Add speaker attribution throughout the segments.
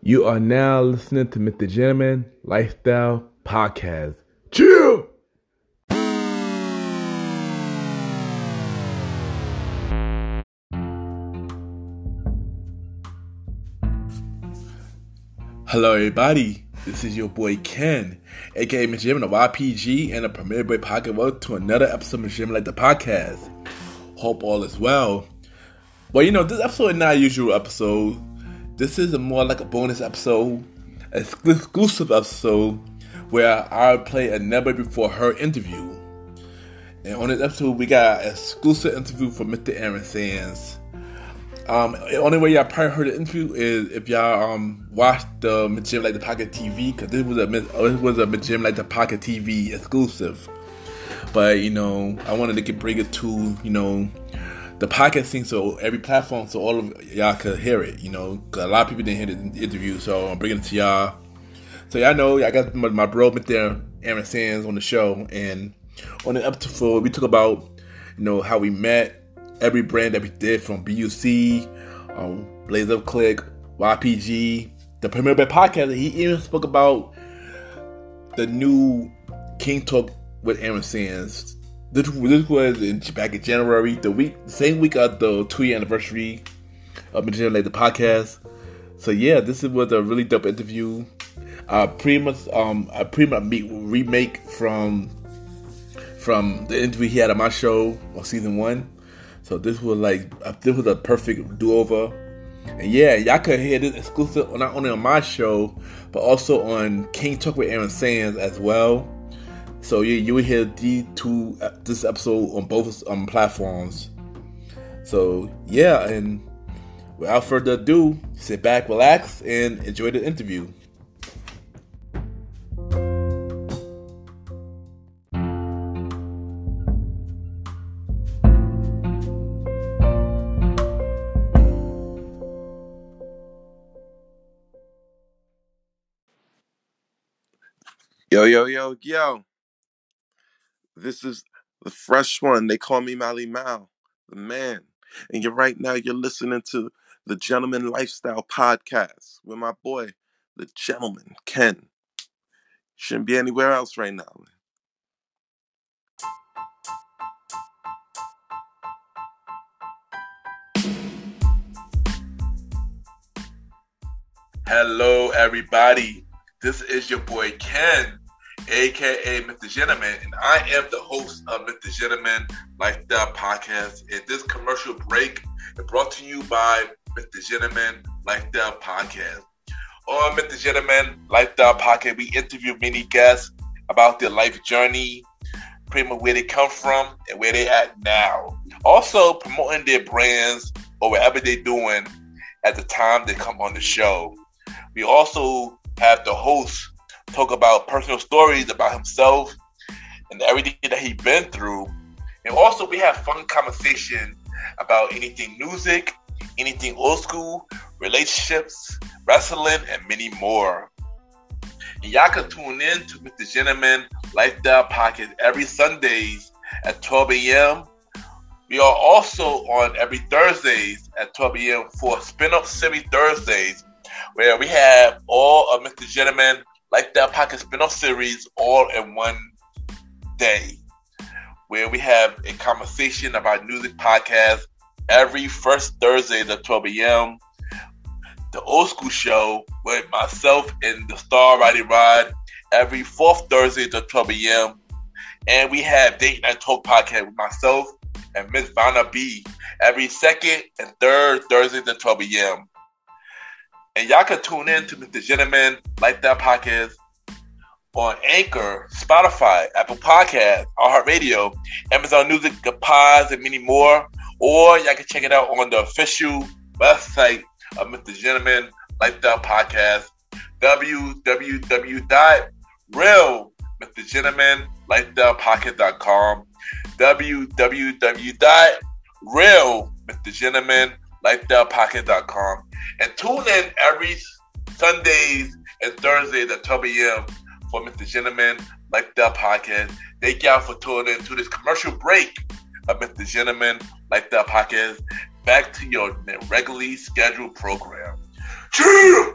Speaker 1: You are now listening to Mr. Gentleman Lifestyle Podcast. Chill! Hello, everybody. This is your boy Ken, aka Mr. Jim, of YPG, and the Premiere Boy Pocket. Welcome to another episode of Mr. Like the Podcast. Hope all is well. Well, you know, this episode is not a usual episode. This is a more like a bonus episode, exclusive episode, where I play a never before her interview. And on this episode, we got an exclusive interview from Mr. Aaron Sands. Um, the only way y'all probably heard the interview is if y'all um watched the Gym Like the Pocket TV, because this was a this was a Like the Pocket TV exclusive. But you know, I wanted to get bring it to you know the podcast thing so every platform so all of y'all could hear it. You know, a lot of people didn't hear the interview, so I'm bringing it to y'all. So y'all know I got my, my bro there, Aaron Sands, on the show, and on the episode four, we talk about you know how we met every brand that we did from BUC, um, Blaze Up Click, YPG, the Premiere Bet podcast. He even spoke about the new King Talk with Aaron Sands. This, this was in, back in January, the week, same week of the two year anniversary of Material Like the podcast. So yeah, this was a really dope interview. Uh, pretty much, um, a pretty much remake from from the interview he had on my show on season one. So this was like this was a perfect do over. And yeah, y'all could hear this exclusive not only on my show, but also on King Talk with Aaron Sands as well. So you you will hear the two uh, this episode on both um, platforms. So yeah, and without further ado, sit back, relax, and enjoy the interview.
Speaker 2: Yo, yo, yo, yo. This is the fresh one. They call me Mally Mal, the man. And you're right now, you're listening to the Gentleman Lifestyle Podcast with my boy, the gentleman, Ken. Shouldn't be anywhere else right now.
Speaker 1: Hello, everybody. This is your boy Ken, aka Mr. Gentleman, and I am the host of Mr. Gentleman Lifestyle Podcast. And this commercial break is brought to you by Mr. Gentleman Lifestyle Podcast. On Mr. Gentleman Lifestyle Podcast, we interview many guests about their life journey, pretty much where they come from and where they at now. Also promoting their brands or whatever they're doing at the time they come on the show. We also have the host talk about personal stories about himself and everything that he's been through. And also we have fun conversation about anything music, anything old school, relationships, wrestling, and many more. And y'all can tune in to Mr. Gentleman Lifestyle Pocket every Sundays at 12 a.m. We are also on every Thursdays at 12 a.m. for Spin-off Series Thursdays where we have all of Mr. Gentleman Lifestyle Pocket spin-off series all in one day, where we have a conversation about music podcast every first Thursday at 12 a.m. The old school show with myself and the Star Riding Rod every fourth Thursday at 12 a.m. And we have Date Night Talk podcast with myself and Miss Vanna B every second and third Thursday at 12 a.m. And y'all can tune in to the Gentleman Lifestyle Podcast on Anchor, Spotify, Apple Podcast, iHeartRadio, Amazon Music, Pods, and many more. Or y'all can check it out on the official website of Mr. Gentleman Lifestyle Podcast, www.realmrgentlemanlifestylepodcast.com, www.realmrgentlemanlifestylepodcast.com and tune in every Sundays and Thursdays at 12 a.m. for Mr. Gentleman Lifestyle Podcast. Thank y'all for tuning in to this commercial break of Mr. Gentleman Lifestyle Podcast. Back to your regularly scheduled program. Cheer!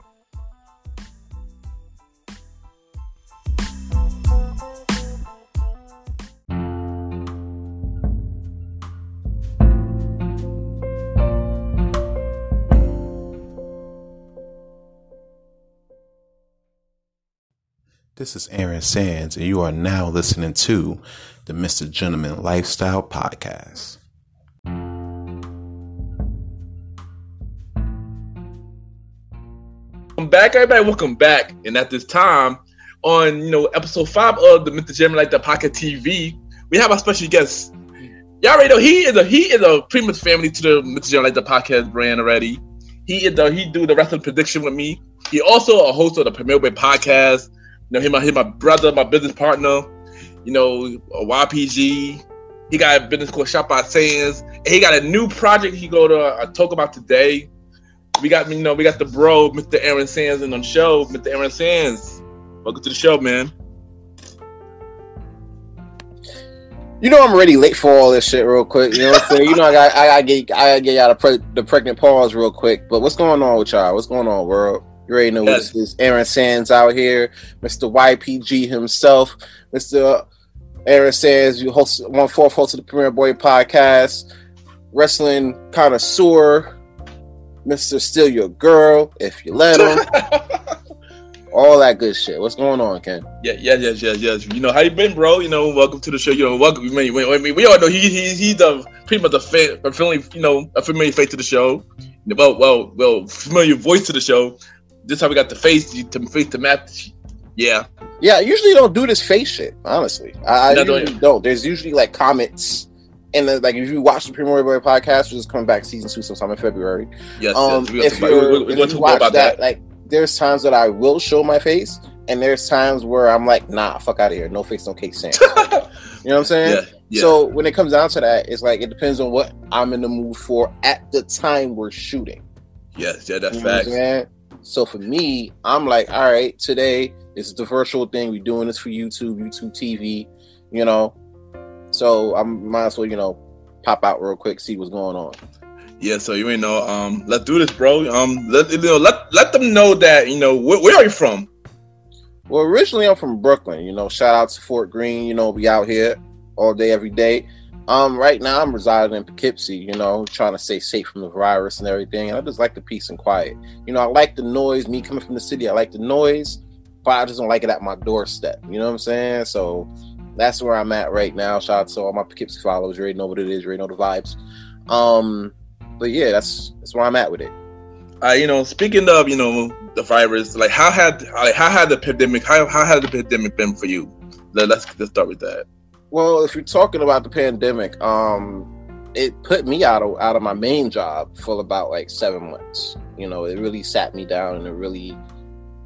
Speaker 3: This is Aaron Sands, and you are now listening to the Mr. Gentleman Lifestyle Podcast.
Speaker 1: Welcome back, everybody. Welcome back. And at this time, on you know episode five of the Mr. Gentleman Like the Pocket TV, we have our special guest. Y'all already know he is a he is a pretty much family to the Mr. Gentleman Like the Podcast brand already. He is the he do the wrestling prediction with me. He also a host of the Premiere Way podcast. You know, him, him, my brother, my business partner. You know, a YPG. He got a business called Shot by Sands. And he got a new project he go to uh, talk about today. We got you know we got the bro, Mr. Aaron Sands, in on the show. Mr. Aaron Sands, welcome to the show, man.
Speaker 4: You know I'm already late for all this shit real quick. You know what I'm saying? You know I got I get I get out of pre- the pregnant pause real quick. But what's going on with y'all? What's going on, world? You already know
Speaker 1: Yes.
Speaker 4: this is Aaron Sands out here, Mr. YPG himself, Mr. Aaron Sands, you host one fourth host of the Premiere Boy podcast, wrestling connoisseur, Mr. Still Your Girl, if you let him, all that good shit. What's going on, Ken?
Speaker 1: Yeah, yeah, yes, yes, yes. You know how you been, bro? You know, welcome to the show. You know, welcome. We, we, we, we all know he, he he's a pretty much a, fa- a familiar, you know, a familiar face to the show. Well, well, well, familiar voice to the show. This how we got the face to face the match. Yeah,
Speaker 4: Yeah, I usually don't do this face shit. Honestly, I, I
Speaker 1: Not doing
Speaker 4: usually don't. There's usually like comments, and then, like if you watch the Premiere Boy podcast, which is coming back season two sometime in February.
Speaker 1: yes,
Speaker 4: Um,
Speaker 1: yes. We,
Speaker 4: if
Speaker 1: we, we,
Speaker 4: if you watch
Speaker 1: about
Speaker 4: that,
Speaker 1: that.
Speaker 4: like there's times that I will show my face, and there's times where I'm like, nah, fuck out of here, no face, no case, Sam. you know what I'm saying?
Speaker 1: Yeah, yeah.
Speaker 4: So when it comes down to that, it's like it depends on what I'm in the mood for at the time we're shooting.
Speaker 1: yes, yeah, that's
Speaker 4: You know
Speaker 1: facts.
Speaker 4: So for me, I'm like, all right, today is the virtual thing. We're doing this for YouTube, YouTube TV, you know. So I might as well, you know, pop out real quick, see what's going on.
Speaker 1: Yeah, so you ain't know. Um, let's do this, bro. Um, let you know, let let them know that you know where, where are you from?
Speaker 4: Well, originally I'm from Brooklyn, you know. Shout out to Fort Greene, you know, we out here all day, every day. Um, right now I'm residing in Poughkeepsie, you know, trying to stay safe from the virus and everything. And I just like the peace and quiet. You know, I like the noise. Me coming from the city, I like the noise, but I just don't like it at my doorstep. You know what I'm saying? So that's where I'm at right now. Shout out to all my Poughkeepsie followers. You already know what it is. You already know the vibes. Um, but yeah, that's that's where I'm at with it.
Speaker 1: Uh, you know, speaking of you know the virus, like how had like how had the pandemic how how had the pandemic been for you? Let, let's let's start with that.
Speaker 4: Well, if you're talking about the pandemic, um, it put me out of out of my main job for about like seven months. You know, it really sat me down and it really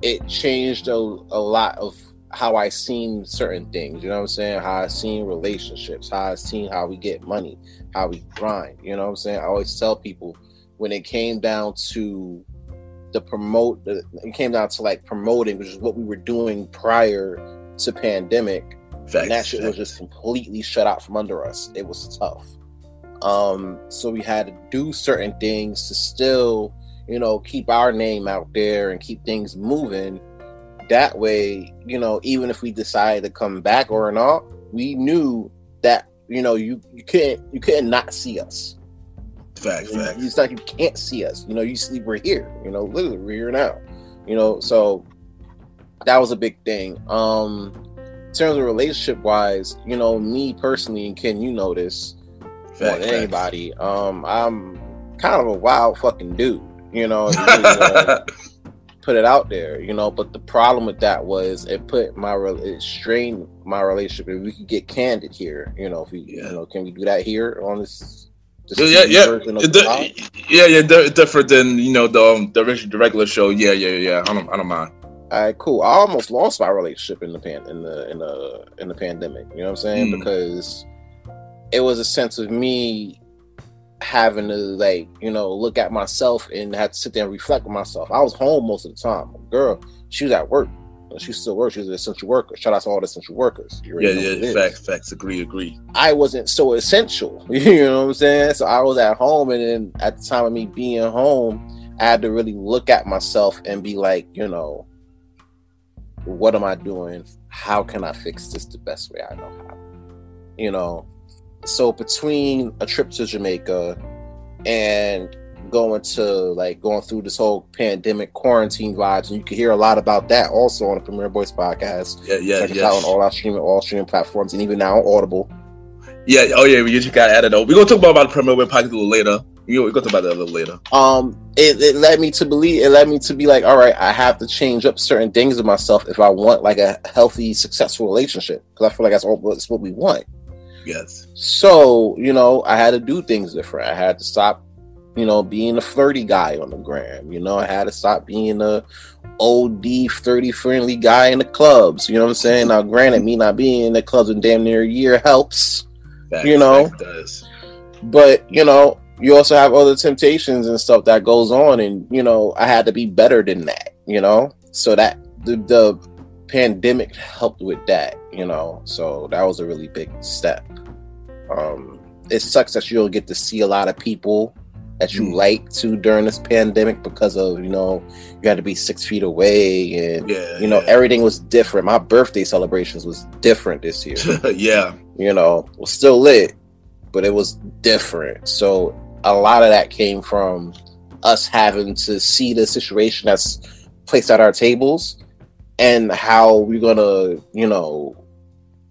Speaker 4: it changed a, a lot of how I seen certain things. You know what I'm saying? How I seen relationships, how I seen how we get money, how we grind. You know what I'm saying? I always tell people when it came down to the promote, it came down to like promoting, which is what we were doing prior to pandemic
Speaker 1: Facts.
Speaker 4: and that shit was just completely shut out from under us. It was tough. Um, so we had to do certain things to still, you know, keep our name out there and keep things moving. That way, you know, even if we decided to come back or not, we knew that you know you you couldn't you couldn't not see us.
Speaker 1: facts,
Speaker 4: You-
Speaker 1: facts.
Speaker 4: It's like you can't see us. You know, you see we're here. You know, literally we're here now. You know, so that was a big thing. Um, terms of relationship wise, you know, me personally, and Ken, you know this more than anybody. Um, I'm kind of a wild fucking dude. You know, really, uh, put it out there. You know, but the problem with that was it put my it strained my relationship. If we could get candid here, you know, if we,
Speaker 1: Yeah.
Speaker 4: you know, can we do that here on this? this
Speaker 1: yeah, yeah,
Speaker 4: version of
Speaker 1: It
Speaker 4: the
Speaker 1: yeah, yeah. different than you know the um, the, the regular show. Yeah, yeah, yeah. I don't, I don't mind.
Speaker 4: All right, cool. I almost lost my relationship in the pan in the in the in the pandemic. You know what I'm saying?
Speaker 1: Mm.
Speaker 4: Because it was a sense of me having to like you know look at myself and have to sit there and reflect on myself. I was home most of the time. Girl, she was at work. She still works. She was an essential worker. Shout out to all the essential workers. You
Speaker 1: Yeah,
Speaker 4: know what it
Speaker 1: yeah. Facts, facts. Agree, agree.
Speaker 4: I wasn't so essential. You know what I'm saying? So I was at home, and then at the time of me being home, I had to really look at myself and be like, you know, what am I doing? How can I fix this the best way I know how? You know, so between a trip to Jamaica and going to like going through this whole pandemic quarantine vibes, and you can hear a lot about that also on the Premiere Boyz podcast.
Speaker 1: Yeah, yeah,
Speaker 4: Check
Speaker 1: yeah.
Speaker 4: out on all our streaming, all streaming platforms, and even now on Audible.
Speaker 1: Yeah, oh yeah, we just got added. We're gonna talk about, about the Premiere Win podcast a little later. We're gonna talk about that a little later.
Speaker 4: Um, it, it led me to believe, it led me to be like, all right, I have to change up certain things of myself if I want like a healthy, successful relationship, because I feel like that's all that's what we want.
Speaker 1: Yes.
Speaker 4: So, you know, I had to do things different. I had to stop, you know, being a flirty guy on the gram. You know, I had to stop being a OD flirty friendly guy in the clubs. You know what I'm saying? Now, granted, me not being in the clubs in damn near a year helps,
Speaker 1: Facts,
Speaker 4: You know?
Speaker 1: does.
Speaker 4: but you know, you also have other temptations and stuff that goes on, and you know, I had to be better than that. You know, so that the the pandemic helped with that. You know, so that was a really big step. Um, it sucks that you don't get to see a lot of people that you
Speaker 1: Mm.
Speaker 4: like to during this pandemic because of you know you had to be six feet away and
Speaker 1: Yeah.
Speaker 4: you know
Speaker 1: yeah.
Speaker 4: everything was different. My birthday celebrations was different this year
Speaker 1: yeah.
Speaker 4: you know, was still lit, but it was different. So a lot of that came from us having to see the situation that's placed at our tables and how we're gonna, you know,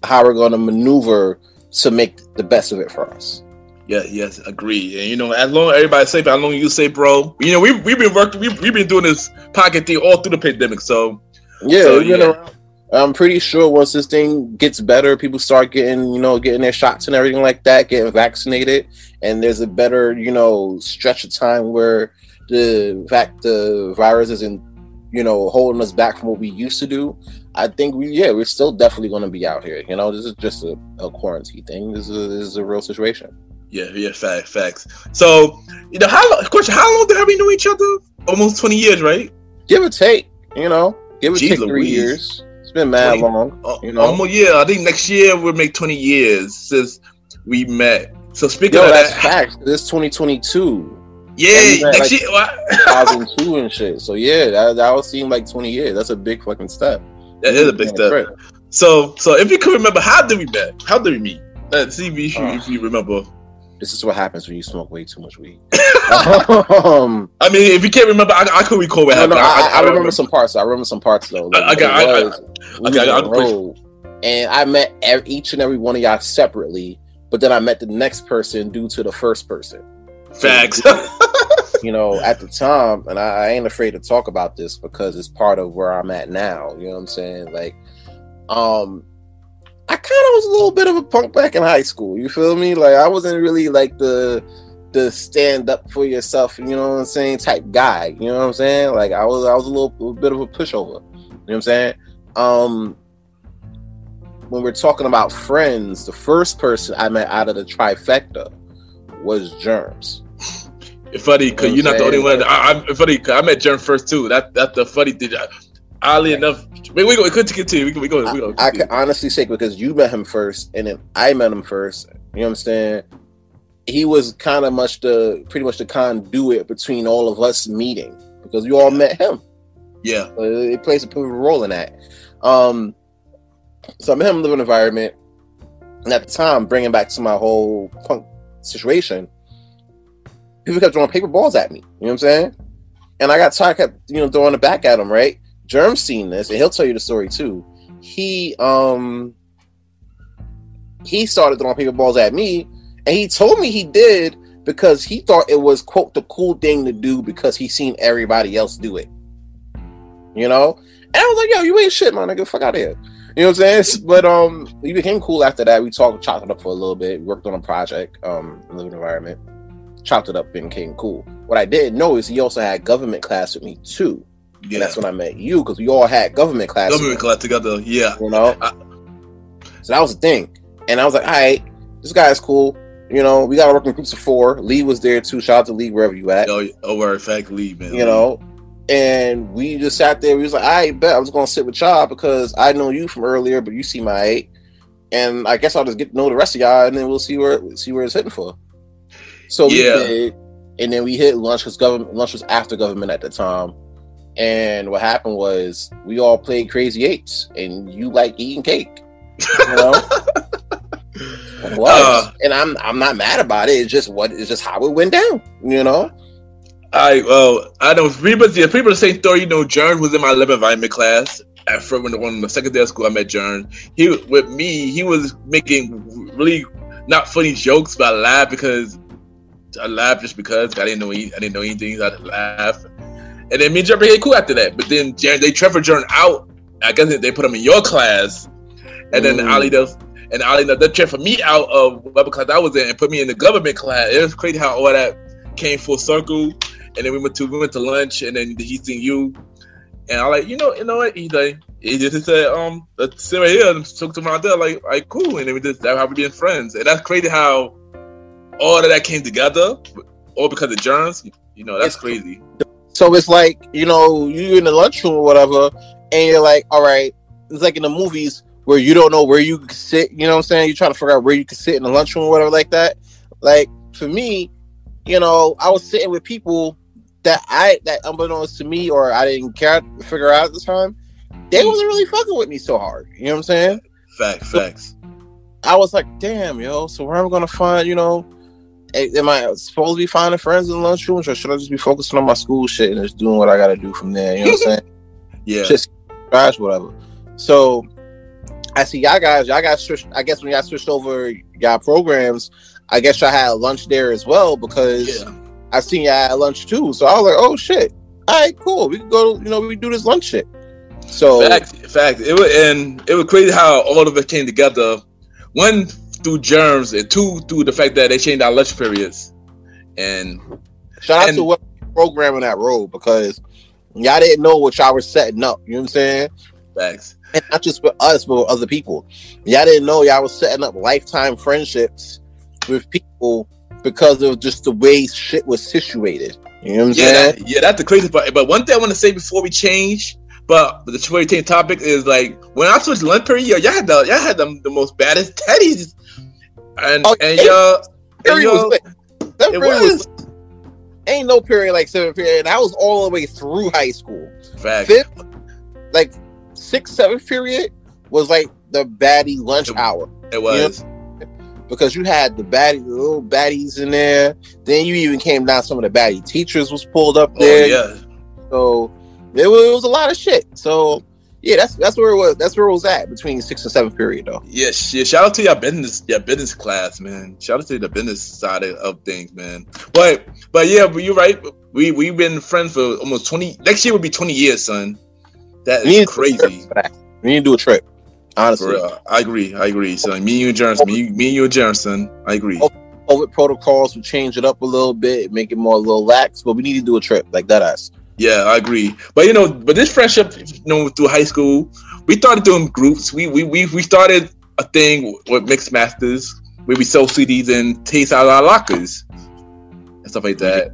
Speaker 4: how we're gonna maneuver to make the best of it for us.
Speaker 1: Yeah, yes, agree. And you know, as long as everybody's safe, as long as you say, bro, you know, we we've been working, we we've been doing this pocket thing all through the pandemic. So
Speaker 4: Yeah,
Speaker 1: So, yeah.
Speaker 4: around. I'm pretty sure once this thing gets better, people start getting, you know, getting their shots and everything like that, getting vaccinated, and there's a better, you know, stretch of time where the fact the virus isn't, you know, holding us back from what we used to do. I think we, yeah, we're still definitely going to be out here. You know, this is just a, a quarantine thing. This is a, this is a real situation.
Speaker 1: yeah, yeah, facts, facts. So you know, how long? Question: How long have we known each other? Almost twenty years, right?
Speaker 4: Give or take, you know, give or
Speaker 1: Jeez
Speaker 4: take three years. It's been mad
Speaker 1: 20
Speaker 4: long.
Speaker 1: Uh,
Speaker 4: You know?
Speaker 1: Almost, yeah. I think next year we'll make twenty years since we met. So speaking
Speaker 4: Yo,
Speaker 1: of
Speaker 4: that's
Speaker 1: that,
Speaker 4: facts. This 2022.
Speaker 1: yeah,
Speaker 4: we met,
Speaker 1: next
Speaker 4: like-
Speaker 1: year. what?
Speaker 4: 2002 and shit. So yeah, that that would seem like 20 years. That's a big fucking step.
Speaker 1: that is a big step. So, so if you can remember, how did we met? How did we meet? Let's see if you,
Speaker 4: Uh.
Speaker 1: if you remember.
Speaker 4: This is what happens when you smoke way too much weed. um,
Speaker 1: I mean, if you can't remember, I, I could recall what
Speaker 4: no,
Speaker 1: happened.
Speaker 4: no, I, I, remember some parts. I remember some parts though.
Speaker 1: I- I got-
Speaker 4: it
Speaker 1: I- I-
Speaker 4: was- we
Speaker 1: okay, I-
Speaker 4: road, and I met ev- each and every one of y'all separately. But then I met the next person due to the first person.
Speaker 1: Facts.
Speaker 4: You know, at the time, and I, I ain't afraid to talk about this because it's part of where I'm at now. You know what I'm saying? Like, um, I kind of was a little bit of a punk back in high school. You feel me? Like, I wasn't really like the the stand up for yourself. You know what I'm saying? Type guy. You know what I'm saying? Like, I was I was a little, little bit of a pushover. You know what I'm saying? Um, when we're talking about friends, the first person I met out of the trifecta was Germs.
Speaker 1: Funny because
Speaker 4: You
Speaker 1: you're
Speaker 4: know
Speaker 1: not the only one. I, I'm funny. 'cause I met Jerm first too. That that's the funny thing. Oddly enough, wait, we go. We could continue. We go. We go. We go.
Speaker 4: I can honestly say because you met him first and then I met him first. You know what I'm saying? He was kind of much the pretty much the conduit between all of us meeting because you all met him.
Speaker 1: yeah.
Speaker 4: So it plays a pivotal role in that. Um, so I met him in living environment, and at the time, bringing back to my whole punk situation, people kept throwing paper balls at me. You know what I'm saying? And I got tired, kept you know throwing it back at him. Right? Germ seen this, and he'll tell you the story too. He um he started throwing paper balls at me, and he told me he did because he thought it was quote the cool thing to do because he seen everybody else do it. You know? And I was like, yo, you ain't shit, my nigga. Fuck out of here. You know what I'm saying? But um we became cool after that. We talked, chopped it up for a little bit, worked on a project, um, in the living environment, chopped it up and became cool. What I didn't know is he also had government class with me too.
Speaker 1: Yeah.
Speaker 4: And that's when I met you, because we all had government class.
Speaker 1: Government class together. Yeah.
Speaker 4: You know?
Speaker 1: I-
Speaker 4: so that was the thing. And I was like, all right, this guy's cool. You know, we gotta work in groups of four. Lee was there too. Shout out to Lee wherever you at.
Speaker 1: Oh, word. Fact, leave, man.
Speaker 4: you know. And we just sat there. We was like, I bet I was gonna sit with y'all because I know you from earlier, but you see my eight, and I guess I'll just get to know the rest of y'all, and then we'll see where see where it's hitting for. So we
Speaker 1: Yeah.
Speaker 4: did, and then we hit lunch because government lunch was after government at the time. And what happened was we all played Crazy Eights, and you like eating cake, you know. It was,
Speaker 1: Uh.
Speaker 4: and I'm I'm not mad about it. It's just what it's just how it went down, you know.
Speaker 1: I well, I know people. Yeah, people the same story. You know, Jern was in my lab environment class at first when when the secondary school. I met Jern. He with me. He was making really not funny jokes, but I laughed because I laughed just because I didn't know I didn't know anything. So I laugh. And then me and Jern became cool after that. But then Jern, they transferred Jern out. I guess they put him in your class, and then
Speaker 4: Mm.
Speaker 1: Ali does. And I know that they transferred me out of whatever class I was in and put me in the government class. It was crazy how all that came full circle. And then we went to we went to lunch, and then he seen you, and I like you know you know what he like he just said um let's sit right here and took to my there like like cool, and then we just that's how we being friends, and that's crazy how all of that came together, all because of germs. You know that's
Speaker 4: It's-
Speaker 1: crazy.
Speaker 4: So it's like, you know, you in the lunchroom or whatever, and you're like, all right, it's like in the movies where you don't know where you can sit, you know what I'm saying? You're trying to figure out where you can sit in the lunchroom or whatever like that. Like for me, you know, I was sitting with people that I that unbeknownst to me or I didn't care to figure out at the time, they mm. wasn't really fucking with me so hard. You know what I'm saying?
Speaker 1: Facts, facts.
Speaker 4: I was like, damn, yo, so where am I gonna find, you know, am I supposed to be finding friends in the lunchrooms or should I just be focusing on my school shit and just doing what I gotta do from there? You know what I'm saying?
Speaker 1: Yeah,
Speaker 4: Just trash, whatever. So I see y'all guys, y'all got switched, I guess when y'all switched over y'all programs, I guess y'all had lunch there as well because
Speaker 1: yeah,
Speaker 4: I seen y'all at lunch too. So I was like, oh shit. All right, cool. We can go, you know, we do this lunch shit. So
Speaker 1: fact, facts. It was and it was crazy how all of it came together. One through germs, and two through the fact that they changed our lunch periods, and
Speaker 4: Shout out
Speaker 1: And-
Speaker 4: to what programming that road because y'all didn't know what y'all were setting up. You know what I'm saying?
Speaker 1: facts.
Speaker 4: And not just for us, but with other people. Y'all didn't know y'all was setting up lifetime friendships with people because of just the way shit was situated. You know what I'm
Speaker 1: Yeah,
Speaker 4: saying?
Speaker 1: that, yeah, that's the crazy part. But one thing I want to say before we change, but the change topic is like when I switched lunch period, yo, y'all had the y'all had the, the most baddest teddies, and
Speaker 4: Oh,
Speaker 1: and y'all, and
Speaker 4: Period was. That
Speaker 1: it
Speaker 4: period
Speaker 1: was
Speaker 4: ain't no period like seven period. That was all the way through high school.
Speaker 1: facts.
Speaker 4: Fifth, like sixth, seventh period was like the baddie lunch hour.
Speaker 1: It was
Speaker 4: because you had the baddie, the little baddies in there. Then you even came down. Some of the baddie teachers was pulled up
Speaker 1: oh
Speaker 4: there.
Speaker 1: yeah,
Speaker 4: So it was, it was a lot of shit. So yeah, that's that's where it was. That's where it was at between six and seven period though.
Speaker 1: yeah, yeah. Shout out to your business, your business class, man. Shout out to the business side of, of things, man. But but yeah, but you're right. We we've been friends for almost twenty. Next year will be twenty years, son. That is
Speaker 4: to do a trip
Speaker 1: crazy.
Speaker 4: We need to do a trip. Honestly.
Speaker 1: I agree. I agree. So me and you, Johnson. Me, me and you, Johnson. I agree.
Speaker 4: COVID protocols would change it up a little bit, make it more a little lax. But we need to do a trip like that. Ass.
Speaker 1: Yeah, I agree. But you know, but this friendship, you know, through high school, we started doing groups. We we we, we started a thing with mixed masters where we sell CDs and taste out our lockers and stuff like that.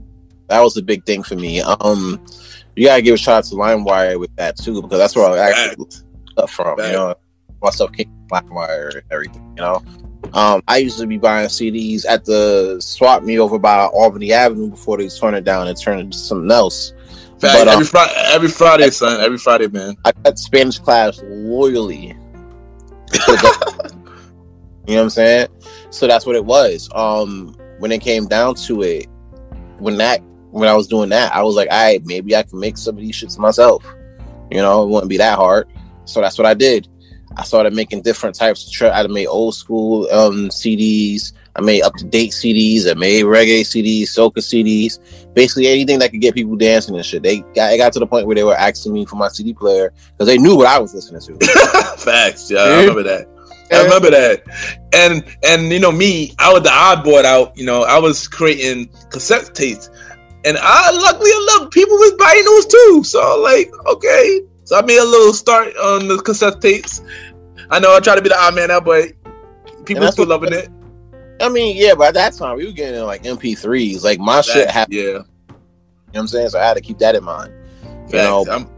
Speaker 4: That was a big thing for me. Um, you gotta give a shout out to LimeWire with that too, because that's where I actually stuff from.
Speaker 1: Fact.
Speaker 4: You know, my stuff came from LimeWire and everything. You know, um, I used to be buying CDs at the swap me over by Albany Avenue before they turn it down and turn it into something else.
Speaker 1: Fact,
Speaker 4: But, um,
Speaker 1: every Friday, every Friday, son. Every Friday, man.
Speaker 4: I got Spanish class loyally. you know what I'm saying? So that's what it was. Um, when it came down to it, when that when I was doing that, I was like, all right, maybe I can make some of these shits myself. You know, it wouldn't be that hard. So that's what I did. I started making different types of. Tra- I made old school um CDs. I made up to date CDs. I made reggae CDs, soca CDs. Basically anything that could get people dancing and shit. They got it got to the point where they were asking me for my CD player because they knew what I was listening to.
Speaker 1: Facts. Yeah, I remember that. I remember that. And and you know me, I was the odd board out. You know, I was creating cassette tapes, and I luckily enough, people was buying those too. So like, okay, so I made a little start on the cassette tapes. I know I try to be the odd man out, but people still
Speaker 4: what-
Speaker 1: loving it.
Speaker 4: I mean, yeah, by that time we were getting like MP3s. Like my shit
Speaker 1: Facts,
Speaker 4: happened.
Speaker 1: yeah,
Speaker 4: You know what I'm saying? So I had to keep that in mind.
Speaker 1: facts.
Speaker 4: You know,
Speaker 1: I'm-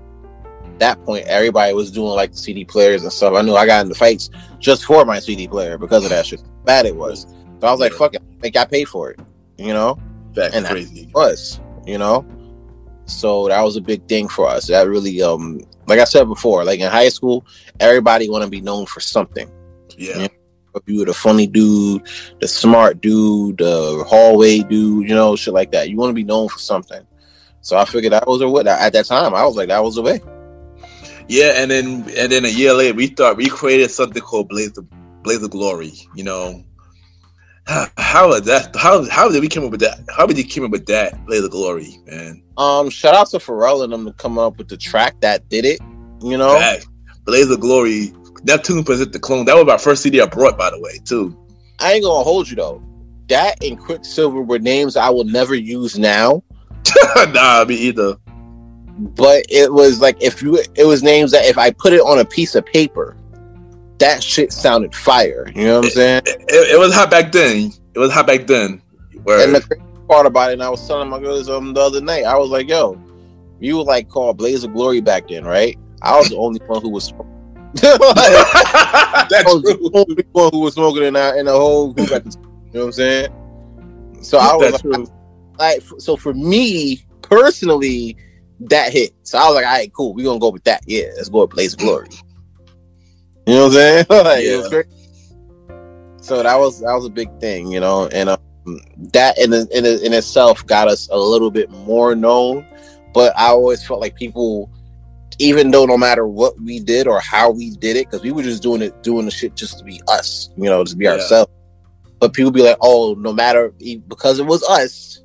Speaker 4: At that point, everybody was doing like the CD players and stuff. I knew I got into fights just for my CD player because of that shit. Bad it was. So I was like,
Speaker 1: Yeah.
Speaker 4: fuck it. I think I paid for it. You know?
Speaker 1: Facts
Speaker 4: and
Speaker 1: crazy.
Speaker 4: was, you know. So that was a big thing for us. That really, um, like I said before, like in high school, everybody want to be known for something.
Speaker 1: Yeah,
Speaker 4: Yeah. If you were the funny dude, the smart dude, the hallway dude, you know, shit like that. You want to be known for something. So I figured that was a what at that time. I was like, that was the way.
Speaker 1: Yeah, and then and then a year later, we thought we created something called Blaze of Blaze of Glory. You know, how, how is that? How how did we come up with that? How did you come up with that Blaze of Glory, man?
Speaker 4: Um, shout out to Pharrell and them to come up with the track that did it. You know,
Speaker 1: Fact. Blaze of Glory. Neptune present the clone. That was my first CD I brought, by the way, too.
Speaker 4: I ain't gonna hold you though. That and Quicksilver were names I will never use now.
Speaker 1: nah, me either.
Speaker 4: But it was like if you, it was names that if I put it on a piece of paper, that shit sounded fire. You know what I'm saying?
Speaker 1: It, it, it was hot back then. It was hot back then. Where
Speaker 4: And the crazy part about it, and I was telling my girls um, the other night, I was like, "Yo, you were like called Blaze of Glory back then, right?" I was the only one who was. I
Speaker 1: that's
Speaker 4: was
Speaker 1: true.
Speaker 4: the only one who was smoking in that in the whole group at the time. You know what I'm saying? So I was
Speaker 1: That's
Speaker 4: like, like, so for me personally, that hit. So I was like, all right, cool. We're gonna go with that. Yeah, let's go with Blaze of Glory. You know what I'm saying? like, it was
Speaker 1: Yeah.
Speaker 4: So that was that was a big thing, you know, and um, that in in in itself got us a little bit more known. But I always felt like people, even though no matter what we did or how we did it, because we were just doing it, doing the shit just to be us, you know, just be
Speaker 1: Yeah.
Speaker 4: ourselves. But people be like, oh, no matter because it was us,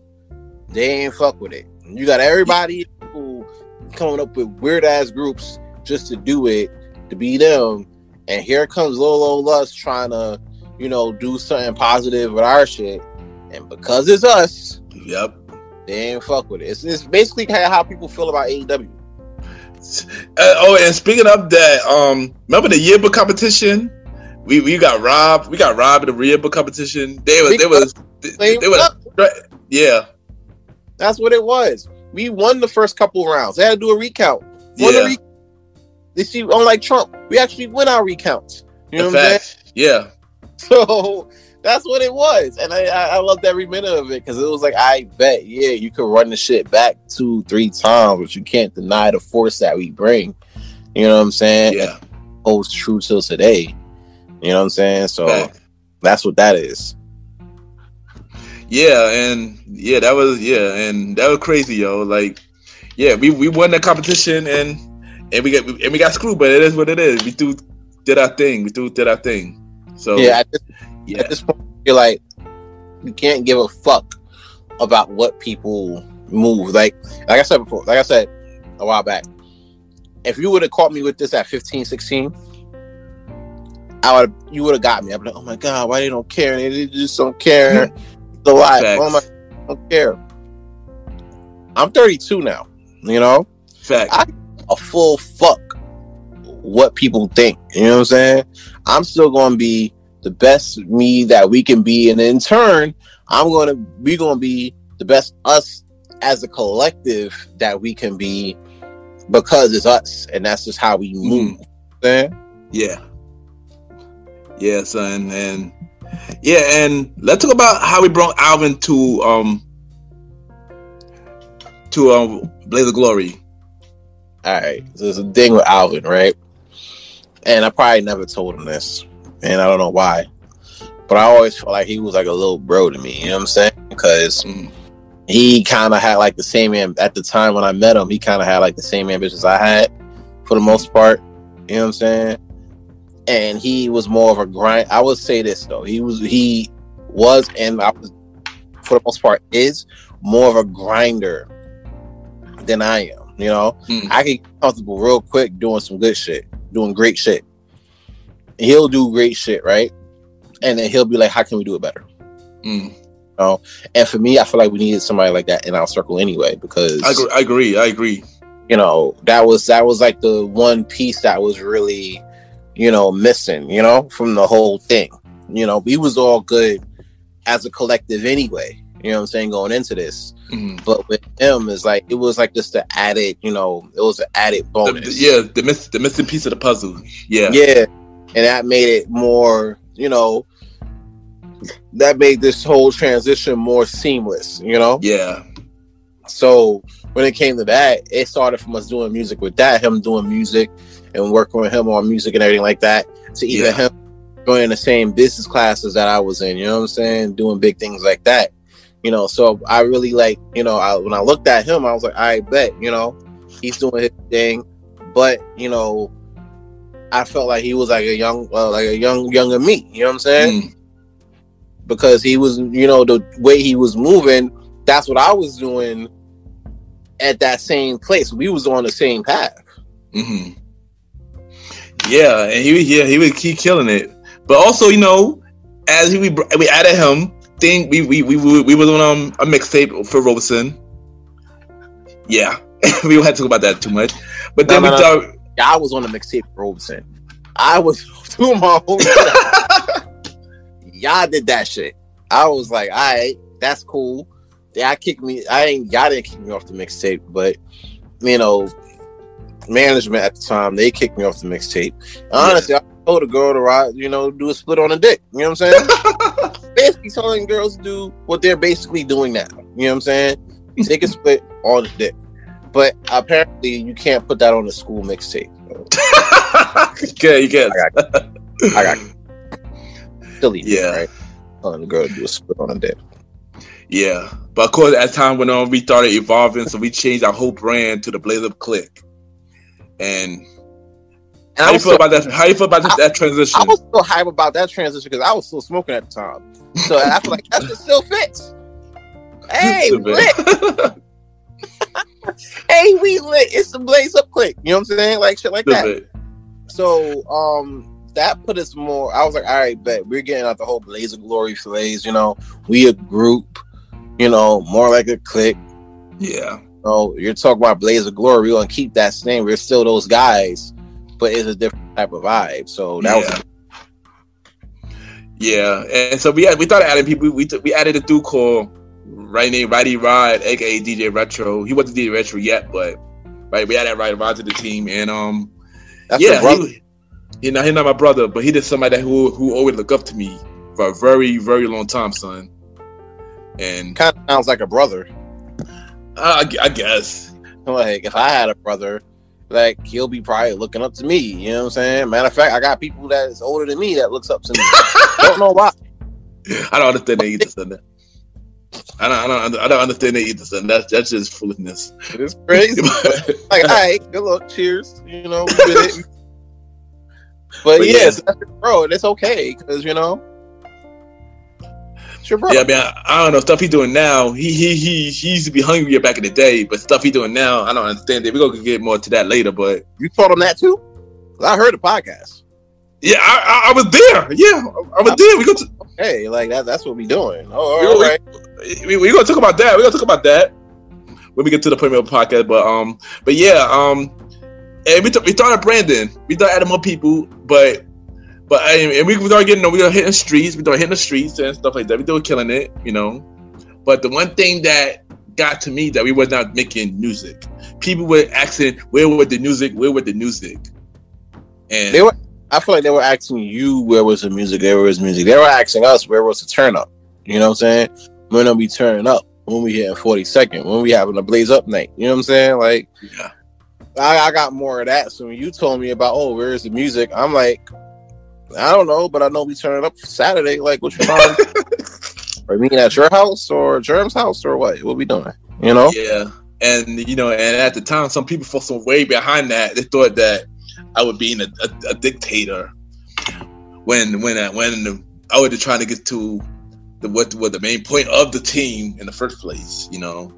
Speaker 4: they ain't fuck with it. You got everybody who coming up with weird ass groups just to do it, to be them. And here comes little old us trying to, you know, do something positive with our shit. And because it's us,
Speaker 1: Yep.
Speaker 4: they ain't fuck with it. It's, it's basically kind of how people feel about AEW.
Speaker 1: Uh, oh, and speaking of that, um, remember the yearbook competition? We we got robbed. We got robbed in the yearbook competition. They was they was they, they was yeah
Speaker 4: That's what it was. We won the first couple rounds. They had to do a recount. Won
Speaker 1: yeah.
Speaker 4: the see, unlike Trump, we actually win our recounts. You know what I'm saying?
Speaker 1: fact, yeah.
Speaker 4: So that's what it was, and I I, I loved every minute of it because it was like I bet yeah you could run the shit back two three times, but you can't deny the force that we bring. You know what I'm saying?
Speaker 1: Yeah.
Speaker 4: It holds true till today. You know what I'm saying? So
Speaker 1: Fact.
Speaker 4: that's what that is.
Speaker 1: Yeah, and yeah, that was yeah, and that was crazy, yo. Like, yeah, we, we won the competition and and we got and we got screwed, but it is what it is. We do did our thing. We do did our thing. So
Speaker 4: Yeah, at this,
Speaker 1: yeah,
Speaker 4: at this point, you're like you can't give a fuck about what people move. Like like I said before, like I said a while back, if you would have caught me with this at 15, 16, I would you would have got me. I'd be like, oh my god, why they don't care? They just don't care. the life. Oh my. I don't care. I'm 32 now. You know,
Speaker 1: fact.
Speaker 4: I- a full fuck what people think. You know what I'm saying? I'm still going to be the best me that we can be, and in turn, I'm going to we going to be the best us as a collective that we can be because it's us, and that's just how we move. Saying?
Speaker 1: Yeah. Yeah, son, and yeah, and let's talk about how we brought Alvin to um to um Blaze of Glory.
Speaker 4: All right, so there's a thing with Alvin, right? And I probably never told him this, and I don't know why, but I always felt like he was like a little bro to me. You know what I'm saying? Because
Speaker 1: Mhm.
Speaker 4: he kind of had like the same am- at the time when I met him. He kind of had like the same ambitions I had for the most part. You know what I'm saying? And he was more of a grind. I would say this though. He was he was and I was for the most part is more of a grinder than I am. You know,
Speaker 1: Mm.
Speaker 4: I can get comfortable real quick doing some good shit, doing great shit. He'll do great shit, right? And then he'll be like, "How can we do it better?"
Speaker 1: Mm.
Speaker 4: And for me, I feel like we needed somebody like that in our circle anyway, because
Speaker 1: I, agree, I agree. I agree.
Speaker 4: you know that was that was like the one piece that was really, you know, missing, you know, from the whole thing. You know, we was all good as a collective anyway. You know what I'm saying? Going into this,
Speaker 1: Mhm.
Speaker 4: but with him, is like it was like just the added, you know, it was an added bonus.
Speaker 1: the- yeah, the miss, the missing piece of the puzzle. Yeah,
Speaker 4: yeah and that made it more you know that made this whole transition more seamless you know
Speaker 1: yeah,
Speaker 4: so when it came to that it started from us doing music with that him doing music and working with him on music and everything like that to even
Speaker 1: Yeah.
Speaker 4: him joining the same business classes that i was in you know what i'm saying doing big things like that You know, so I really like, you know, I, when I looked at him, I was like, I bet, you know, he's doing his thing, but you know, I felt like he was like a young, uh, like a young, younger me. You know what I'm saying?
Speaker 1: Mm.
Speaker 4: Because he was, you know, the way he was moving, that's what I was doing at that same place. We was on the same path.
Speaker 1: hmm Yeah, and he yeah he would keep killing it. But also, you know, as we we added him, thing we we we we, we was on um, a mixtape for Robeson. Yeah, we don't have to talk about that too much. But then
Speaker 4: No,
Speaker 1: we
Speaker 4: no,
Speaker 1: thought,
Speaker 4: I was on the mixtape for Robeson. I was doing my shit. Y'all did that shit. I was like, all right, that's cool. Yeah, I kicked me. I ain't. Y'all didn't kick me off the mixtape, but you know, management at the time they kicked me off the mixtape. Honestly, I told a girl to ride, you know, do a split on a dick. You know what I'm saying? Basically telling girls to do what they're basically doing now. You know what I'm saying? Take a split on the dick. But apparently, you can't put that on a school mixtape.
Speaker 1: good, you good.
Speaker 4: I got silly,
Speaker 1: Yeah.
Speaker 4: right? Telling the girl to do a split on a dick.
Speaker 1: Yeah, but of course, as time went on, we started evolving, so we changed our whole brand to the Blaze Up Click. And
Speaker 4: And
Speaker 1: how
Speaker 4: I
Speaker 1: you feel
Speaker 4: so,
Speaker 1: about that? How you feel about that, that transition?
Speaker 4: I was so hype about that transition because I was still smoking at the time. So I feel like that still fits. Hey, lit. Hey, we lit. It's the blaze up click. You know what I'm saying? Like shit like that. So um that put us more. I was like, all right, bet we're getting out the whole blaze of glory phase. You know, we a group. You know, more like a clique.
Speaker 1: Yeah,
Speaker 4: You know, you're talking about blaze of glory. We're gonna keep that same. We're still those guys, but it's a different type of vibe. So that was
Speaker 1: yeah, and so we had, we started adding people. We we added a dude called right name Righty Rod, aka DJ Retro. He wasn't DJ Retro yet, but right, we added Righty Rod to the team, and um,
Speaker 4: that's
Speaker 1: yeah,
Speaker 4: yeah,
Speaker 1: he, you know, he's not my brother, but he did somebody that who who always looked up to me for a very very long time, son. And
Speaker 4: kind of sounds like a brother.
Speaker 1: I, I guess,
Speaker 4: Like if I had a brother, like he'll be probably looking up to me. You know what I'm saying? Matter of fact, I got people that is older than me that looks up to me. Don't know why.
Speaker 1: I don't understand that either, son. I don't, I don't, I don't understand that either, son. That's that's just foolishness.
Speaker 4: It's crazy. like, all right, good luck, cheers. You know, we did it. But,
Speaker 1: But
Speaker 4: yeah,
Speaker 1: yeah.
Speaker 4: that's bro, it's okay because you know, it's your bro.
Speaker 1: Yeah, I mean, I, I don't know stuff he's doing now. He he he he used to be hungrier back in the day, but stuff he's doing now, I don't understand it. We're gonna get more to that later, but
Speaker 4: You taught him that too. I heard the podcast.
Speaker 1: yeah, I, I, I was there. Yeah, I, was there. We go to
Speaker 4: Hey, like that. That's what we doing. Oh,
Speaker 1: We-
Speaker 4: all
Speaker 1: we-
Speaker 4: right.
Speaker 1: we we gonna talk about that. We're gonna talk about that when we get to the premiere podcast. But um, but yeah, um, and we t- we started Brandon. We started adding more people, but but and and we started getting we started hitting streets. We started hitting the streets and stuff like that. We started killing it, you know. But the one thing that got to me that we was not making music. People were asking, "Where was the music? Where was the music?" And
Speaker 4: They were. I feel like they were asking you where was the music. Where was music? They were asking us where was the turn up. You know what I'm saying? When are we turning up? When we hitting 40 second? When we having a blaze up night? You know what I'm saying? Like
Speaker 1: yeah,
Speaker 4: I, I got more of that. So when you told me about oh where is the music? I'm like, I don't know, but I know we turning up Saturday. Like what you trying? Are we meeting at your house or Germ's house or what? What we doing? You know?
Speaker 1: yeah, and you know, and at the time, some people felt some way behind that. They thought that I was being a, a, a dictator when when uh, I, when I was just trying to get to the what what the main point of the team in the first place. You know,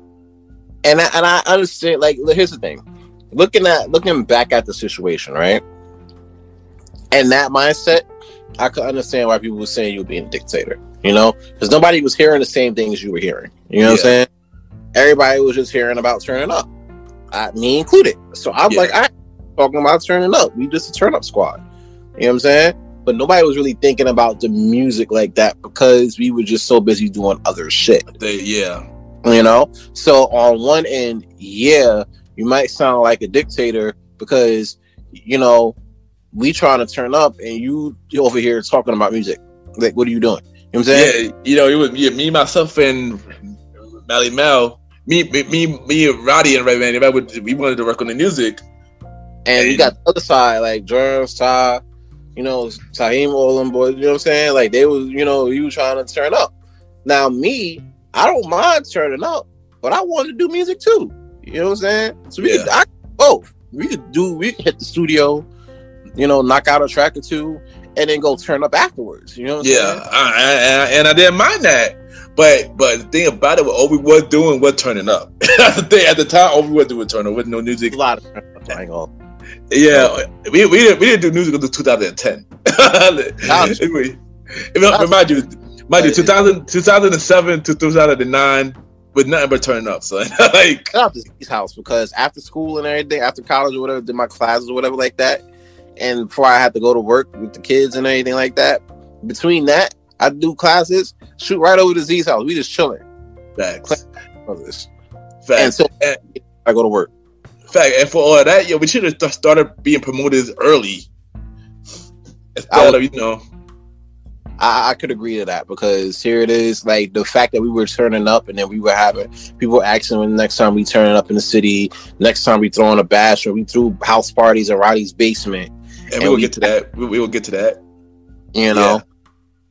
Speaker 4: and I, and I understand. Like, here's the thing: looking at looking back at the situation, right? And that mindset, I could understand why people were saying you were being a dictator. You know, because nobody was hearing the same things you were hearing. You know what I'm saying? Everybody was just hearing about turning up, I, me included. So I'm
Speaker 1: Yeah.
Speaker 4: like, I talking about turning up. We just a turn up squad. You know what I'm saying? But nobody was really thinking about the music like that because we were just so busy doing other shit
Speaker 1: they yeah,
Speaker 4: you know so on one end yeah you might sound like a dictator because you know we trying to turn up and you you over here talking about music like what are you doing you know what i'm saying
Speaker 1: yeah. You know, it was yeah, me myself and Mally Mel. Me, me, me, me, and Roddy and Red Man. If I would, we wanted to work on the music.
Speaker 4: and you got the other side like germs ty you know Tahim all them boys you know what i'm saying like they was you know you trying to turn up now me I don't mind turning up, but I want to do music too. You know what I'm saying? So we
Speaker 1: Yeah.
Speaker 4: could I, both. We could do. We could hit the studio, you know, knock out a track or two, and then go turn up afterwards. You know what
Speaker 1: Yeah. I, I, and I didn't mind that. But but the thing about it, all we were doing was turning up. The thing. At the time, all we were doing was turning up with no music.
Speaker 4: A lot of turn ups. I ain't
Speaker 1: Yeah, we, we didn't we didn't do music until 2010.
Speaker 4: Gotcha.
Speaker 1: Anyway, Remind you, mind you, 2000, 2007 to 2009 with nothing but turning up. So like,
Speaker 4: Shout out to house because after school and everything, after college or whatever, did my classes or whatever like that, and before I had to go to work with the kids and anything like that. Between that, I do classes, shoot right over to Z's house. We just chilling.
Speaker 1: facts,
Speaker 4: this. And so
Speaker 1: and,
Speaker 4: I go to work.
Speaker 1: fact, and for all of that, yo, we should have started being promoted early.
Speaker 4: I
Speaker 1: Instead
Speaker 4: would-
Speaker 1: of you know,
Speaker 4: I, I could agree to that because here it is, like the fact that we were turning up and then we were having people asking when the next time we turning up in the city, next time we throwing a bash or we threw house parties in Roddy's basement,
Speaker 1: and,
Speaker 4: And
Speaker 1: we will
Speaker 4: we-
Speaker 1: get to that. We, we will get to that.
Speaker 4: you know.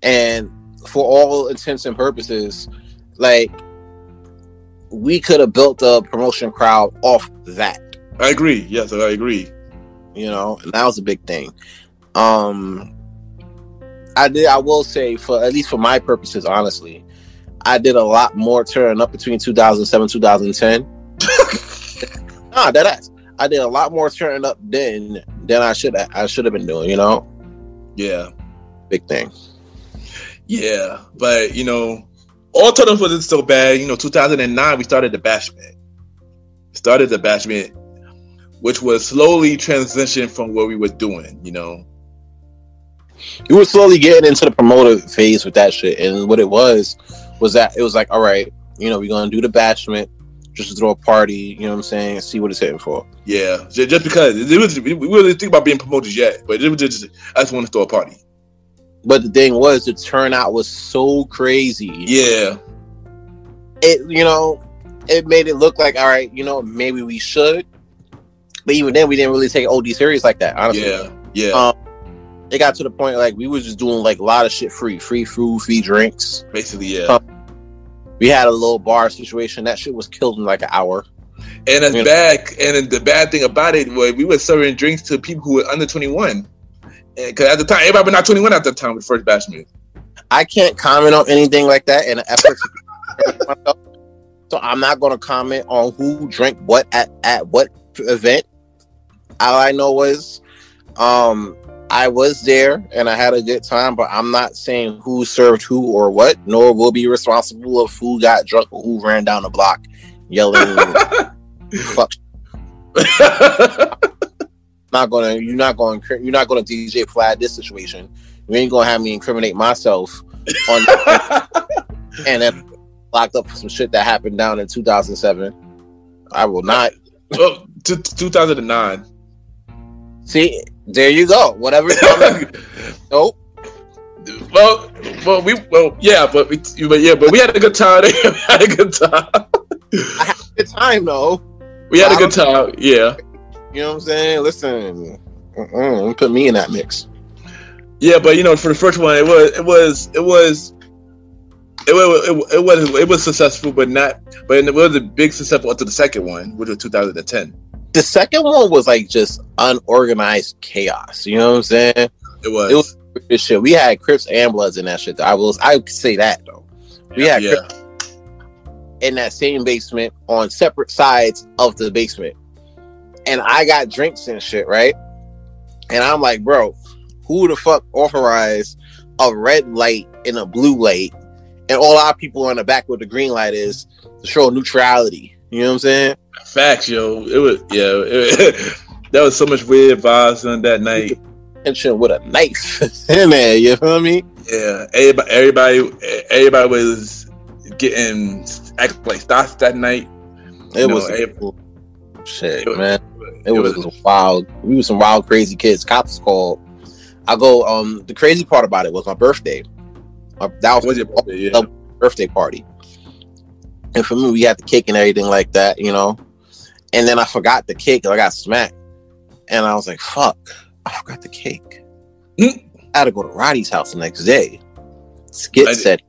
Speaker 4: And for all intents and purposes, like we could have built a promotion crowd off that.
Speaker 1: I agree. Yes, I agree.
Speaker 4: you know, and that was a big thing. Um, I did. I will say, for at least for my purposes, honestly, I did a lot more turning up between 2007 2010. nah, that ass. I did a lot more turning up then than I should. I should have been doing. You know,
Speaker 1: Yeah.
Speaker 4: big thing.
Speaker 1: Yeah, but you know, all ups wasn't so bad. You know, 2009 we started the bashment. Started the bashment, which was slowly transition from what we were doing. You know,
Speaker 4: You were slowly getting into the promoter phase with that shit, and what it was was that it was like, all right, you know, we're gonna do the bashment, just throw a party. You know what I'm saying? See what it's hitting for.
Speaker 1: yeah, just because it was, we really think about being promoters yet, but it was just I just want to throw a party.
Speaker 4: But the thing was, the turnout was so crazy.
Speaker 1: Yeah,
Speaker 4: It, you know, it made it look like, all right, you know, maybe we should. But even then, we didn't really take OD serious like that. Honestly,
Speaker 1: yeah, yeah.
Speaker 4: Um, it got to the point like we was just doing like a lot of shit free, free food, free drinks.
Speaker 1: Basically, yeah.
Speaker 4: um, We had a little bar situation. That shit was killed in like an hour.
Speaker 1: And it's bad. And the bad thing about it was we were serving drinks to people who were under 21. Because at the time, everybody was not 21 at the time with first bashment.
Speaker 4: I can't comment on anything like that in an effort myself. So I'm not going to comment on who drank what at, at what event. All I know was um I was there and I had a good time, but I'm not saying who served who or what, nor will be responsible of who got drunk or who ran down the block yelling fuck not gonna you're not gonna you're not gonna DJ flag this situation. You ain't gonna have me incriminate myself on and then locked up for some shit that happened down in 2007. I will not.
Speaker 1: well, t- 2009.
Speaker 4: See, there you go. Whatever. nope.
Speaker 1: well, well, we, well, yeah, but we, but yeah, but we had a good time. we had a good time.
Speaker 4: I had a good time though.
Speaker 1: We had a good time. Yeah,
Speaker 4: You know what I'm saying? Listen, don't put me in that mix.
Speaker 1: yeah, but you know, for the first one, it was, it was, it was. It was, it, it was it was successful, but not. But it was a big successful to the second one, which was 2010.
Speaker 4: The second one was like just unorganized chaos. You know what I'm saying?
Speaker 1: It was.
Speaker 4: It was- This shit. We had Crips and Bloods in that shit. Though. I will. I say that though. We had
Speaker 1: yeah,
Speaker 4: Crips in that same basement on separate sides of the basement. And I got drinks and shit, right? And I'm like, bro, who the fuck authorized a red light and a blue light? And all our people on the back where the green light is to show neutrality. You know what I'm saying?
Speaker 1: facts, yo. It was yeah. It, that was so much weird vibes on that night.
Speaker 4: Attention with a knife in there, you feel me?
Speaker 1: Yeah, everybody, everybody, everybody was getting acting like stocks that night.
Speaker 4: It
Speaker 1: No,
Speaker 4: was
Speaker 1: it-
Speaker 4: shit,
Speaker 1: it was-
Speaker 4: man. It was, wild. We were some wild, crazy kids. Cops called. I go. Um, the crazy part about it was my birthday. My, that was
Speaker 1: your birthday?
Speaker 4: Party, and for me, we had the cake and everything like that, you know. And then I forgot the cake, and I got smacked, and I was like, "Fuck, I forgot the cake."
Speaker 1: Hmm.
Speaker 4: I had to go to Roddy's house the next day. Skit
Speaker 1: I-
Speaker 4: said,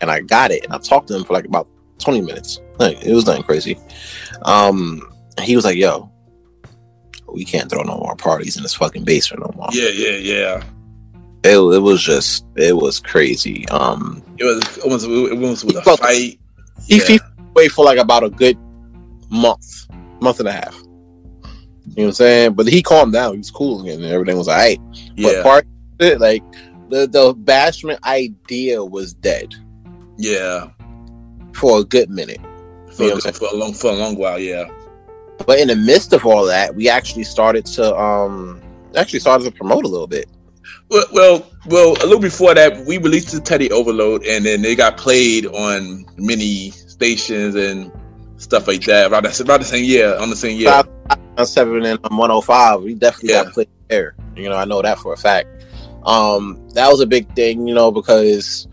Speaker 4: and I got it, and I talked to him for like about twenty minutes. Like it was nothing crazy. Um, he was like, "Yo, we can't throw no more parties in this fucking basement no more."
Speaker 1: Yeah, yeah, yeah.
Speaker 4: It, it was just it was crazy. Um,
Speaker 1: It was almost it was with a
Speaker 4: felt-
Speaker 1: fight.
Speaker 4: he,
Speaker 1: Yeah.
Speaker 4: he away for like about a good month, month and a half. You know what I'm saying? But he calmed down. He was cool again, and everything was alright. But part of it, like the the bashment idea was dead
Speaker 1: yeah.
Speaker 4: for a good minute.
Speaker 1: For,
Speaker 4: You know
Speaker 1: for a long for a long while, yeah.
Speaker 4: But in the midst of all that, we actually started to um actually started to promote a little bit.
Speaker 1: Well, well, well, a little before that, we released the Teddy Overload, and then they got played on many stations and stuff like that. About the, about the same year, on the same year.
Speaker 4: On seven and on 105, we definitely
Speaker 1: Yeah.
Speaker 4: got played there. You know, I know that for a fact. Um, that was a big thing, you know, because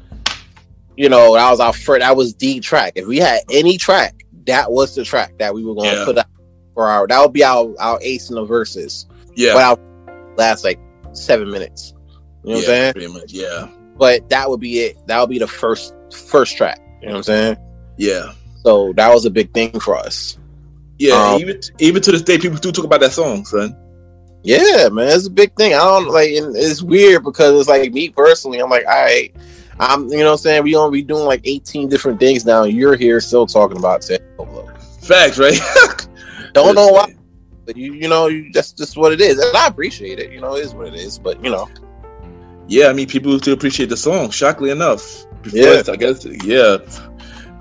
Speaker 4: you know that was our first. That was the track. If we had any track, that was the track that we were going to
Speaker 1: Yeah.
Speaker 4: put out for our. That would be our our ace in the verses.
Speaker 1: Yeah,
Speaker 4: But our last like seven minutes. You know what I'm
Speaker 1: yeah,
Speaker 4: saying?
Speaker 1: pretty much. Yeah,
Speaker 4: But that would be it. That would be the first first track. You know what I'm saying?
Speaker 1: yeah,
Speaker 4: So that was a big thing for us.
Speaker 1: yeah.
Speaker 4: Um,
Speaker 1: even even to this day, people do talk about that song, son.
Speaker 4: Yeah, man, it's a big thing. I don't like, and it's weird because it's like me personally. I'm like, all right, I'm, you know, what I'm saying we gonna be doing like 18 different things now. and You're here still talking about Ted Pablo.
Speaker 1: Facts, right?
Speaker 4: Don't know why, but you, you know, you that's just what it is, and I appreciate it. You know, it is what it is. But you know,
Speaker 1: Yeah, I mean, people still appreciate the song. Shockingly enough, before
Speaker 4: Yeah.
Speaker 1: I guess, yeah,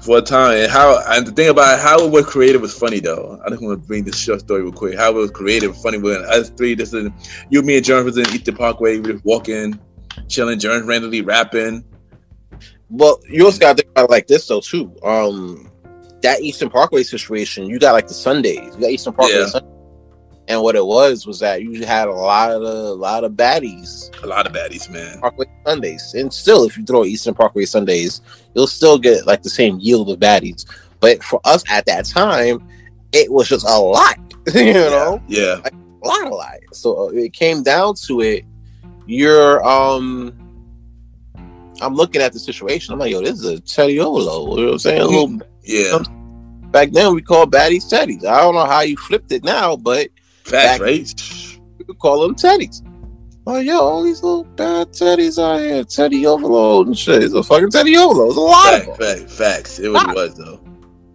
Speaker 1: for a time. And how and the thing about how it was created was funny though. I just want to bring this short story real quick. How it was created was funny when us three, this is you, me, and Jeremy was in Eastern Parkway. We just walking, chilling. Jeremy randomly rapping.
Speaker 4: Well, you also got to think about it like this though too. Um, that Eastern Parkway situation, you got like the Sundays, you got Eastern Parkway,
Speaker 1: Yeah.
Speaker 4: Sundays. And what it was was that you had a lot of a lot of baddies
Speaker 1: A lot of baddies, man.
Speaker 4: Parkway Sundays, and still, if you throw Eastern Parkway Sundays, you'll still get like the same yield of baddies. But for us at that time, it was just a lot, you know,
Speaker 1: Yeah,
Speaker 4: a lot, a lot. So uh, it came down to it. You're um. I'm looking at the situation. I'm like, yo, this is a Teddy You know what I'm saying? A little
Speaker 1: yeah.
Speaker 4: back then we called baddies teddies. I don't know how you flipped it now, but
Speaker 1: Facts,
Speaker 4: Back-
Speaker 1: right?
Speaker 4: we could call them teddies. Oh yo, all these little bad teddies out here, Teddy Overload and shit. It's a fucking Teddy Overload. There's a lot of
Speaker 1: Facts,
Speaker 4: them.
Speaker 1: facts, facts. It was, it was though.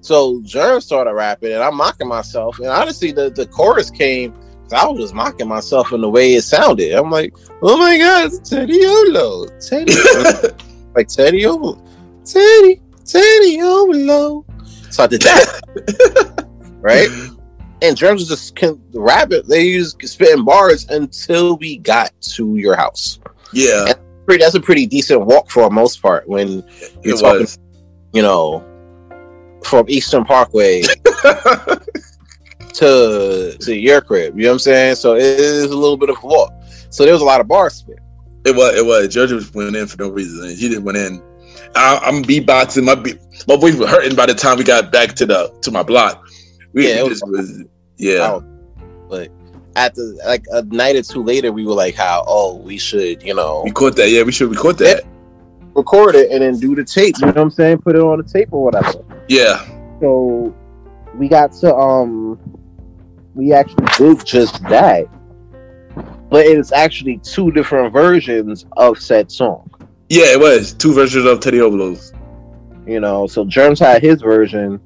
Speaker 4: So Jerm started rapping, and I'm mocking myself. And honestly, the, the chorus came. I was just mocking myself in the way it sounded. I'm like, oh my god, it's Teddy Overload, Teddy, like Teddy Overload, Teddy, Teddy Overload. So I did that, right? And drums was just can rap it. They use spitting bars until we got to your house.
Speaker 1: Yeah,
Speaker 4: Pretty, that's a pretty decent walk for the most part. When you're
Speaker 1: it
Speaker 4: talking,
Speaker 1: was.
Speaker 4: you know, from Eastern Parkway to to your crib. You know what I'm saying? So it is a little bit of a walk. So there was a lot of bar spit.
Speaker 1: It was. It was. Georgia just went in for no reason. He just went in. I, I'm beatboxing. My beat, my voice was hurting by the time we got back to the to my block. We,
Speaker 4: Yeah, it was-
Speaker 1: just was. Yeah.
Speaker 4: But the like a night or two later, we were like, "How? Oh, we should, you know,
Speaker 1: record that. Yeah, we should record that.
Speaker 4: record it and then do the tape." You know what I'm saying? Put it on the tape or whatever.
Speaker 1: Yeah,
Speaker 4: so we got to um we actually did just that but it's actually two different versions of said song
Speaker 1: yeah. It was two versions of Teddy Overloads.
Speaker 4: you know so germs had his version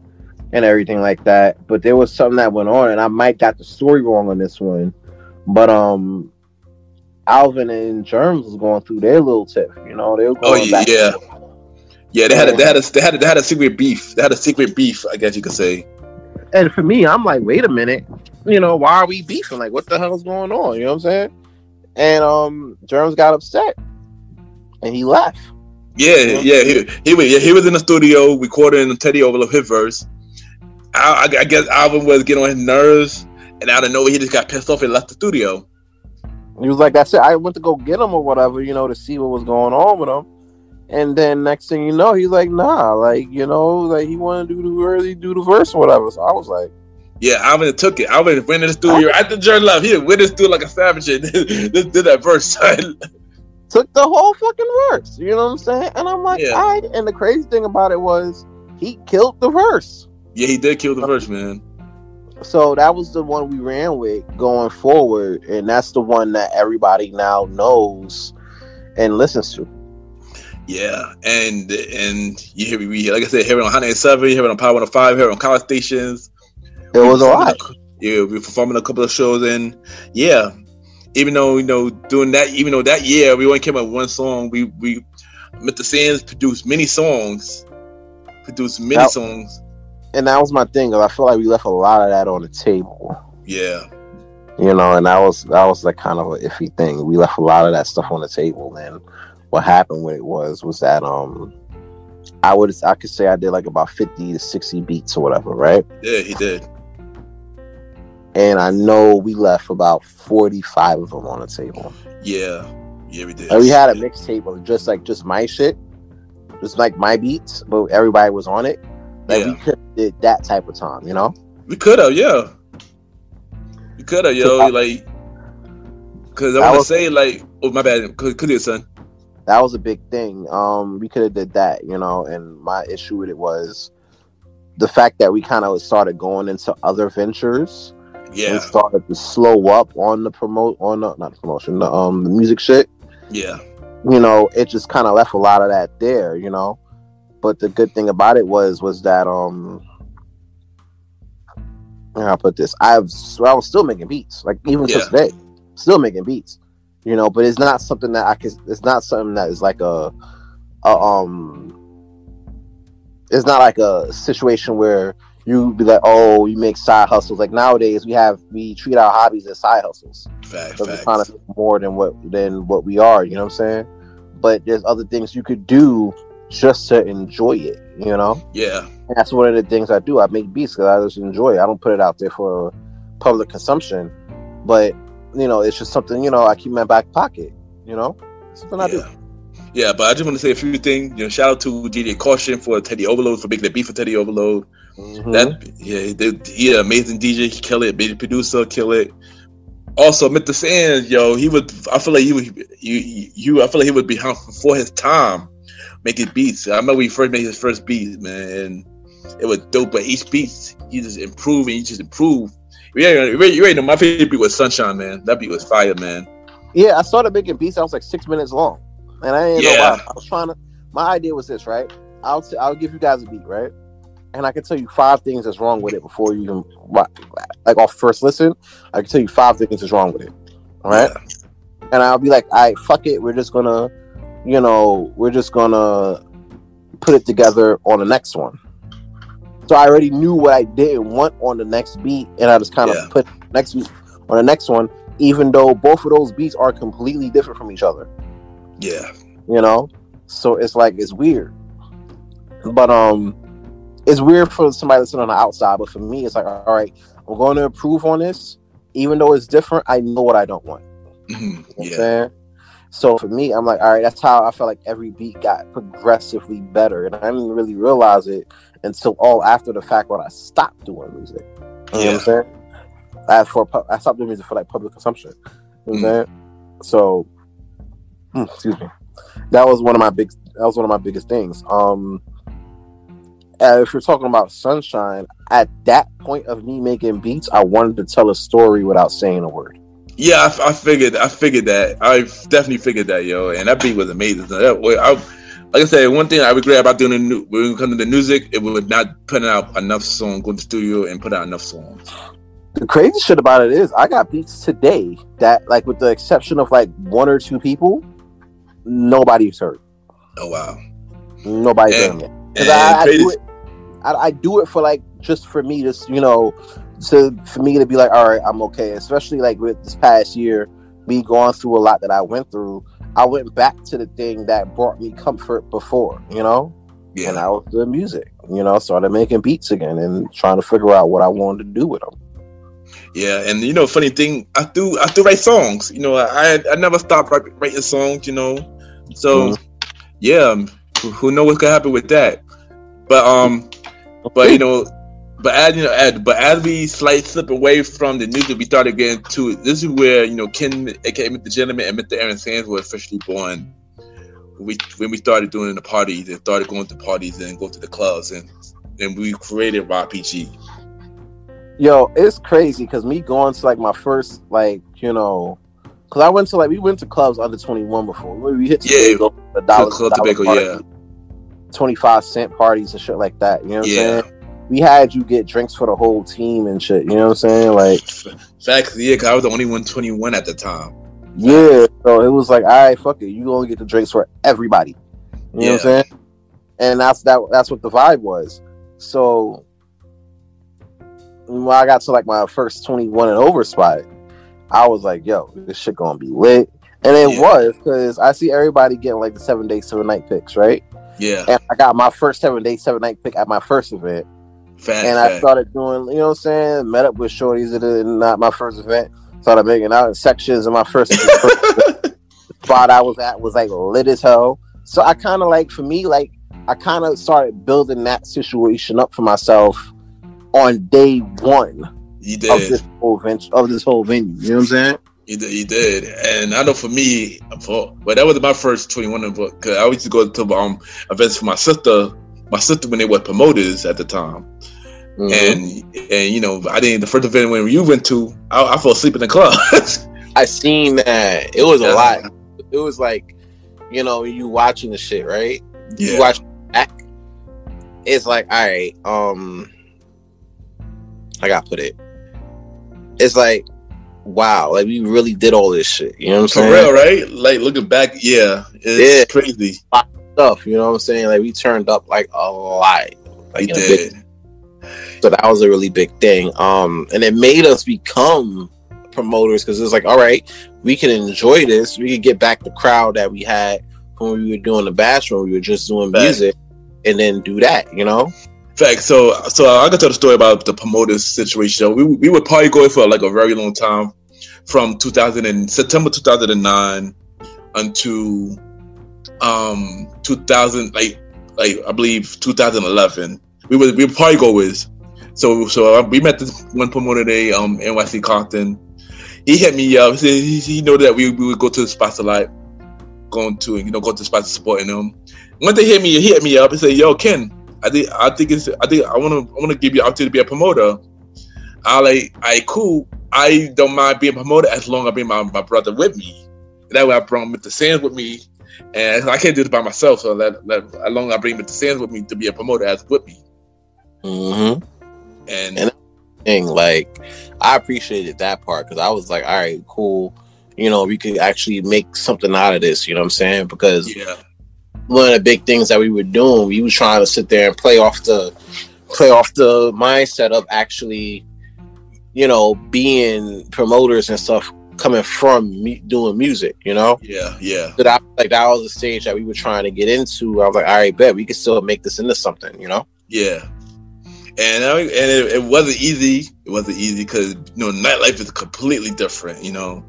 Speaker 4: and everything like that but there was something that went on and i might got the story wrong on this one but um alvin and germs was going through their little tiff you know they were
Speaker 1: Oh
Speaker 4: going
Speaker 1: yeah,
Speaker 4: back
Speaker 1: yeah. Yeah, they had a, they had a they had a, they had a secret beef. They had a secret beef. I guess you could say.
Speaker 4: and for me, I'm like, wait a minute, you know, why are we beefing? Like, what the hell's going on? You know what I'm saying? And um, Germs got upset, and he left.
Speaker 1: Yeah, yeah. He he was yeah, he was in the studio recording Teddy Overload his verse. I, I, I guess Alvin was getting on his nerves, and out of nowhere he just got pissed off and left the studio.
Speaker 4: He was like, that's it. I went to go get him or whatever, you know, to see what was going on with him. And then next thing you know, he's like, nah, like you know, like he wanted to do the really do the verse or whatever. So I was like,
Speaker 1: Yeah, Alvin took it. Alvin went in the studio I, after Jordan left. He went in the studio like a savage and did, did that verse.
Speaker 4: took the whole fucking verse. You know what I'm saying? And I'm like,
Speaker 1: Yeah.
Speaker 4: all right. And the crazy thing about it was he killed the verse.
Speaker 1: Yeah, he did kill the first man.
Speaker 4: So that was the one we ran with going forward, and that's the one that everybody now knows and listens to.
Speaker 1: Yeah, and and you hear we like I said, hear it on Hot 97, hear it on Power 105, hear it on college stations.
Speaker 4: It was a lot.
Speaker 1: Yeah, we performing a couple of shows, and yeah, even though you know doing that, even though that year we only came out with one song, we we Mr. Sands produced many songs, produced many
Speaker 4: Now-
Speaker 1: songs.
Speaker 4: And that was my thing. I feel like we left a lot of that on the table.
Speaker 1: Yeah,
Speaker 4: You know, and that was that was like kind of an iffy thing. We left a lot of that stuff on the table, and what happened with it was was that um I would I could say I did like about fifty to sixty beats or whatever, right?
Speaker 1: yeah, he did.
Speaker 4: And I know we left about forty five of them on the table.
Speaker 1: Yeah, yeah, we did.
Speaker 4: And we had a mixtape of just like just my shit, just like my beats, but everybody was on it. Like we could did that type of time, you know?
Speaker 1: We could have, yeah. We could have, yo,
Speaker 4: I-
Speaker 1: like, cause I want to say, like, oh my bad, could could you, son?
Speaker 4: That was a big thing. Um, we could have did that, you know. And my issue with it was the fact that we kind of started going into other ventures
Speaker 1: Yeah,
Speaker 4: and started to slow up on the promote on the not the promotion, the um the music shit.
Speaker 1: yeah,
Speaker 4: you know, it just kind of left a lot of that there, you know. But the good thing about it was was that um how I put this, I've I was still making beats, like even
Speaker 1: Yeah.
Speaker 4: today, still making beats, you know. But it's not something that I can. It's not something that is like a, a um. It's not like a situation where you be like, oh, you make side hustles. Like nowadays, we have we treat our hobbies as side hustles
Speaker 1: fact,
Speaker 4: because we're
Speaker 1: fact.
Speaker 4: trying to make more than what than what we are. You know what I'm saying? But there's other things you could do just to enjoy it. You know,
Speaker 1: Yeah,
Speaker 4: and that's one of the things I do. I make beats because I just enjoy it. I don't put it out there for public consumption, but you know, it's just something you know I keep in my back pocket. You know, something I do.
Speaker 1: yeah. Yeah, but I just want to say a few things. You know, shout out to DJ Caution for Teddy Overload for making the beat for Teddy Overload.
Speaker 4: Mhm.
Speaker 1: That yeah, he he an amazing DJ. He kill it. Big producer, kill it. Also, Mr. Sands, yo, he would. I feel like he would. You, you. I feel like he would be before his time making beats. I remember when he first made his first beat, man, and it was dope. But each beat, he just improved and he just improved. Yeah, you already- you already know my favorite beat was Sunshine, man. That beat was fire, man.
Speaker 4: Yeah, I started making beats. I was like six minutes long, and I didn't know
Speaker 1: Yeah.
Speaker 4: why. I was trying to. My idea was this, right? I'll t- I'll give you guys a beat, right? And I can tell you five things that's wrong with it before you even like off first listen. I can tell you five things that's wrong with it, all right? And I'll be like, "All right, fuck it. We're just gonna, you know, we're just gonna put it together on the next one." So I already knew what I didn't want on the next beat, and I just kind of
Speaker 1: Yeah.
Speaker 4: put next beat on the next one, even though both of those beats are completely different from each other.
Speaker 1: Yeah,
Speaker 4: You know, so it's like it's weird, but um, it's weird for somebody listening on the outside. But for me, it's like, all right, I'm going to improve on this, even though it's different. I know what I don't want.
Speaker 1: Mhm.
Speaker 4: You know
Speaker 1: yeah?
Speaker 4: So for me, I'm like, all right, that's how I felt like every beat got progressively better, and I didn't really realize it until all after the fact when I stopped doing music. You know what I'm saying? I for I stopped doing music for like public consumption. You know what I'm
Speaker 1: Mm.
Speaker 4: saying? So, mm, excuse me. That was one of my big. That was one of my biggest things. Um, if you're talking about sunshine, at that point of me making beats, I wanted to tell a story without saying a word.
Speaker 1: Yeah. I, I figured. I figured that. I definitely figured that, yo. And that beat was amazing. So that, I, like I said, one thing I regret about doing the new, when it comes to the music, it was not putting out enough songs, going to the studio and put out enough songs.
Speaker 4: The crazy shit about it is, I got beats today that, like, with the exception of like one or two people, nobody's heard.
Speaker 1: Oh wow.
Speaker 4: Nobody's
Speaker 1: And-
Speaker 4: heard it. 'Cause I, I do it. I, I do it for like just for me to you know to for me to be like all right I'm okay especially like with this past year me going through a lot that I went through I went back to the thing that brought me comfort before you know and
Speaker 1: yeah,
Speaker 4: that was the music you know started making beats again and trying to figure out what I wanted to do with them
Speaker 1: yeah. And you know, funny thing, I do, I do write songs. You know, I, I never stopped writing songs. You know, so yeah. um, Who, who knows what's gonna happen with that? But um, but you know, but as you know, as, but as we slight slip away from the music, we started getting to this is where you know Ken, aka Mr. Gentleman, and Mr. Aaron Sands were officially born. We when we started doing the parties and started going to parties and go to the clubs and and we created RPG.
Speaker 4: Yo, it's crazy because me going to like my first like you know, because I went to like we went to clubs under twenty one before. We hit
Speaker 1: Yeah,
Speaker 4: the dollar,
Speaker 1: Club
Speaker 4: dollar
Speaker 1: Tobacco, yeah.
Speaker 4: twenty five cent parties and shit like that. You know what
Speaker 1: Yeah.
Speaker 4: I'm saying? We had you get drinks for the whole team and shit. You know what I'm saying? Like,
Speaker 1: Facts, yeah, because I was the only one 21 at the time.
Speaker 4: yeah. So it was like, all right, fuck it, you gonna get the drinks for everybody. You know what I'm saying? And that's that. That's what the vibe was. So when I got to like my first 21 and over spot, I was like, yo, this shit gonna be lit. And it
Speaker 1: Yeah.
Speaker 4: was because I see everybody getting like the seven day, seven night picks, right?
Speaker 1: Yeah,
Speaker 4: And I got my first seven day, seven night pick at my first event. And I started doing, you know what I'm saying? Met up with shorties at not my first event. Started making out in sections in my first, first spot I was at was like lit as hell. So I kind of like, for me, like, I kind of started building that situation up for myself on day one
Speaker 1: you
Speaker 4: of this whole venture, of this whole venue. You know what I'm saying?
Speaker 1: You did, you did, and I know for me, for but that was my first twenty one because I used to go to um events for my sister, my sister when they were promoters at the time,
Speaker 4: Mhm.
Speaker 1: and and you know I didn't the first event when you went to, I, I fell asleep in the club.
Speaker 4: I seen that. It was
Speaker 1: Yeah.
Speaker 4: a lot. It was like, you know, you watching the shit, right? You
Speaker 1: yeah,
Speaker 4: watch back. It's like, all right, um, I gotta put it. It's like, wow, like we really did all this shit. You know what I'm
Speaker 1: for
Speaker 4: saying?
Speaker 1: For real, right? Like looking back, yeah, it's
Speaker 4: Yeah.
Speaker 1: crazy.
Speaker 4: Stuff. You know what I'm saying? Like we turned up like a lot. Like
Speaker 1: We
Speaker 4: big-
Speaker 1: did.
Speaker 4: so that was a really big thing. Um, and it made us become promoters because it's like, all right, we can enjoy this. We can get back the crowd that we had when we were doing the when we were just doing
Speaker 1: Fact.
Speaker 4: music, and then do that. You know?
Speaker 1: Fact. So, so I can tell the story about the promoters situation. We we were party going for like a very long time, from 2000 and September 2009 until um 2000 like like I believe 2011. We would we were party goers. So so uh, we met this one promoter day um NYC Compton. He hit me up. He said he, know that we, we would go to the spots a lot, going to you know go to the spots supporting them. Day he hit me he hit me up. He said, "Yo, Ken, I think I think it's I think I want to I want to give you opportunity to be a promoter. I like I cool. I don't mind being a promoter as long as I bring my, my brother with me. That way I brought Mr. Sands with me, and I can't do this by myself. So as long as I bring Mr. Sands with me to be a promoter as with me.
Speaker 4: Mm-hmm.
Speaker 1: And,
Speaker 4: And- thing. Like, I appreciated that part because I was like, all right, cool. You know, we could actually make something out of this. You know what I'm saying? Because
Speaker 1: yeah,
Speaker 4: one of the big things that we were doing, we were trying to sit there and play off the play off the mindset of actually, you know, being promoters and stuff coming from me doing music. You know,
Speaker 1: yeah, yeah,
Speaker 4: that I like that was the stage that we were trying to get into. I was like, all right, bet we could still make this into something. You know?
Speaker 1: yeah. And I, and it, it wasn't easy. It wasn't easy because you know nightlife is completely different. You know,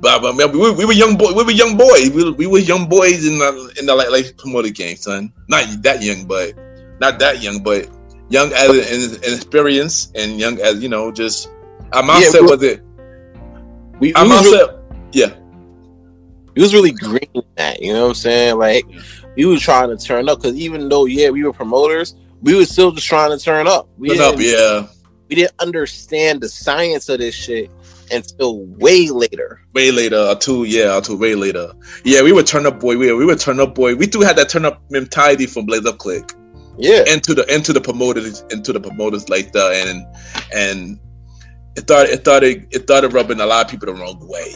Speaker 1: but, but we, were- we were young boy. We were young boys. We, were- we were young boys in the in the nightlife promoter game, son. Not that young, but not that young, but young as in experience and young as you know. Just our mindset
Speaker 4: we-
Speaker 1: was it.
Speaker 4: We, we was really.
Speaker 1: Yeah,
Speaker 4: we was really green that. You know what I'm saying? Like we was trying to turn up because even though yeah we were promoters, we were still just trying to turn up. We
Speaker 1: turn up.
Speaker 4: didn't-
Speaker 1: Yeah,
Speaker 4: we didn't understand the science of this shit until way later.
Speaker 1: way later or two. Yeah, or two way later. Yeah, we were turn up boy. We were, we were turn up boy. We do had that turn up mentality from Blaze Up Click.
Speaker 4: Yeah,
Speaker 1: into the into the promoters into the promoters like that and and it started it started it started rubbing a lot of people the wrong way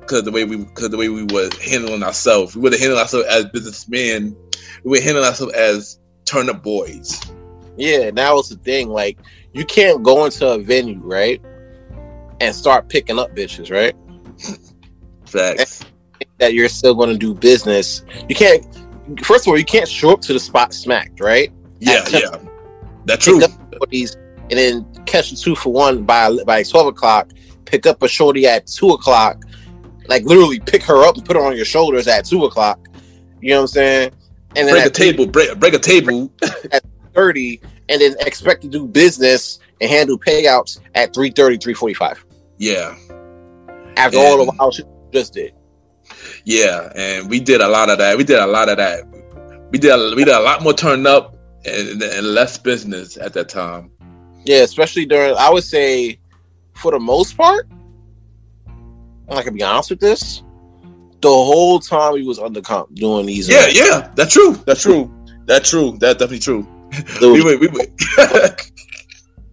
Speaker 1: because the way we because the way we were handling ourselves we were handling ourselves as businessmen we were handling ourselves as turn up boys
Speaker 4: yeah. That was the thing. Like you can't go into a venue right and start picking up bitches right.
Speaker 1: facts
Speaker 4: That you're still going to do business. You can't. First of all, you can't show up to the spot smacked right.
Speaker 1: yeah yeah that's true
Speaker 4: and then catch a two for one by by twelve o'clock. Pick up a shorty at two o'clock, like literally pick her up and put her on your shoulders at two o'clock. You know what I'm saying? And then
Speaker 1: break a table break break a table at
Speaker 4: thirty, and then expect to do business and handle payouts at 330, 345
Speaker 1: Yeah,
Speaker 4: after
Speaker 1: And-
Speaker 4: all the shit you just did.
Speaker 1: yeah, and we did a lot of that. We did a lot of that. We did a, we did a lot more turn up and, and less business at that time.
Speaker 4: Yeah, especially during, I would say, for the most part, not gonna be honest with this. The whole time he was under comp doing these,
Speaker 1: Yeah, yeah, that's true. That's true. That's true. That's definitely true. We went, we went.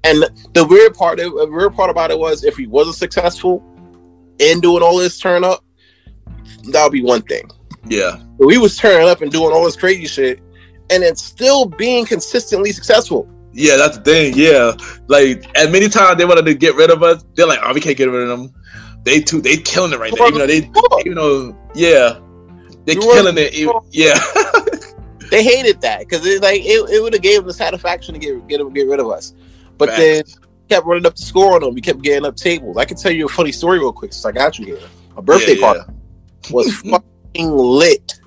Speaker 4: and the weird part, the weird part about it was if he wasn't successful in doing all this turn up, that would be one thing.
Speaker 1: yeah,
Speaker 4: But we was turning up and doing all this crazy shit, and it's still being consistently successful.
Speaker 1: Yeah, that's the thing. Yeah, like as many times they wanted to get rid of us, they're like, "Oh, we can't get rid of them." They too, they killing it right now. Even though they, even though, yeah, they
Speaker 4: You
Speaker 1: killing it. even- Yeah,
Speaker 4: They hated that because it like it, it would have gave them the satisfaction to get get get rid of us. But
Speaker 1: Facts.
Speaker 4: then kept running up the score on them. We kept getting up tables. I can tell you a funny story real quick since I got you here. A birthday
Speaker 1: Yeah,
Speaker 4: party was mm. fucking lit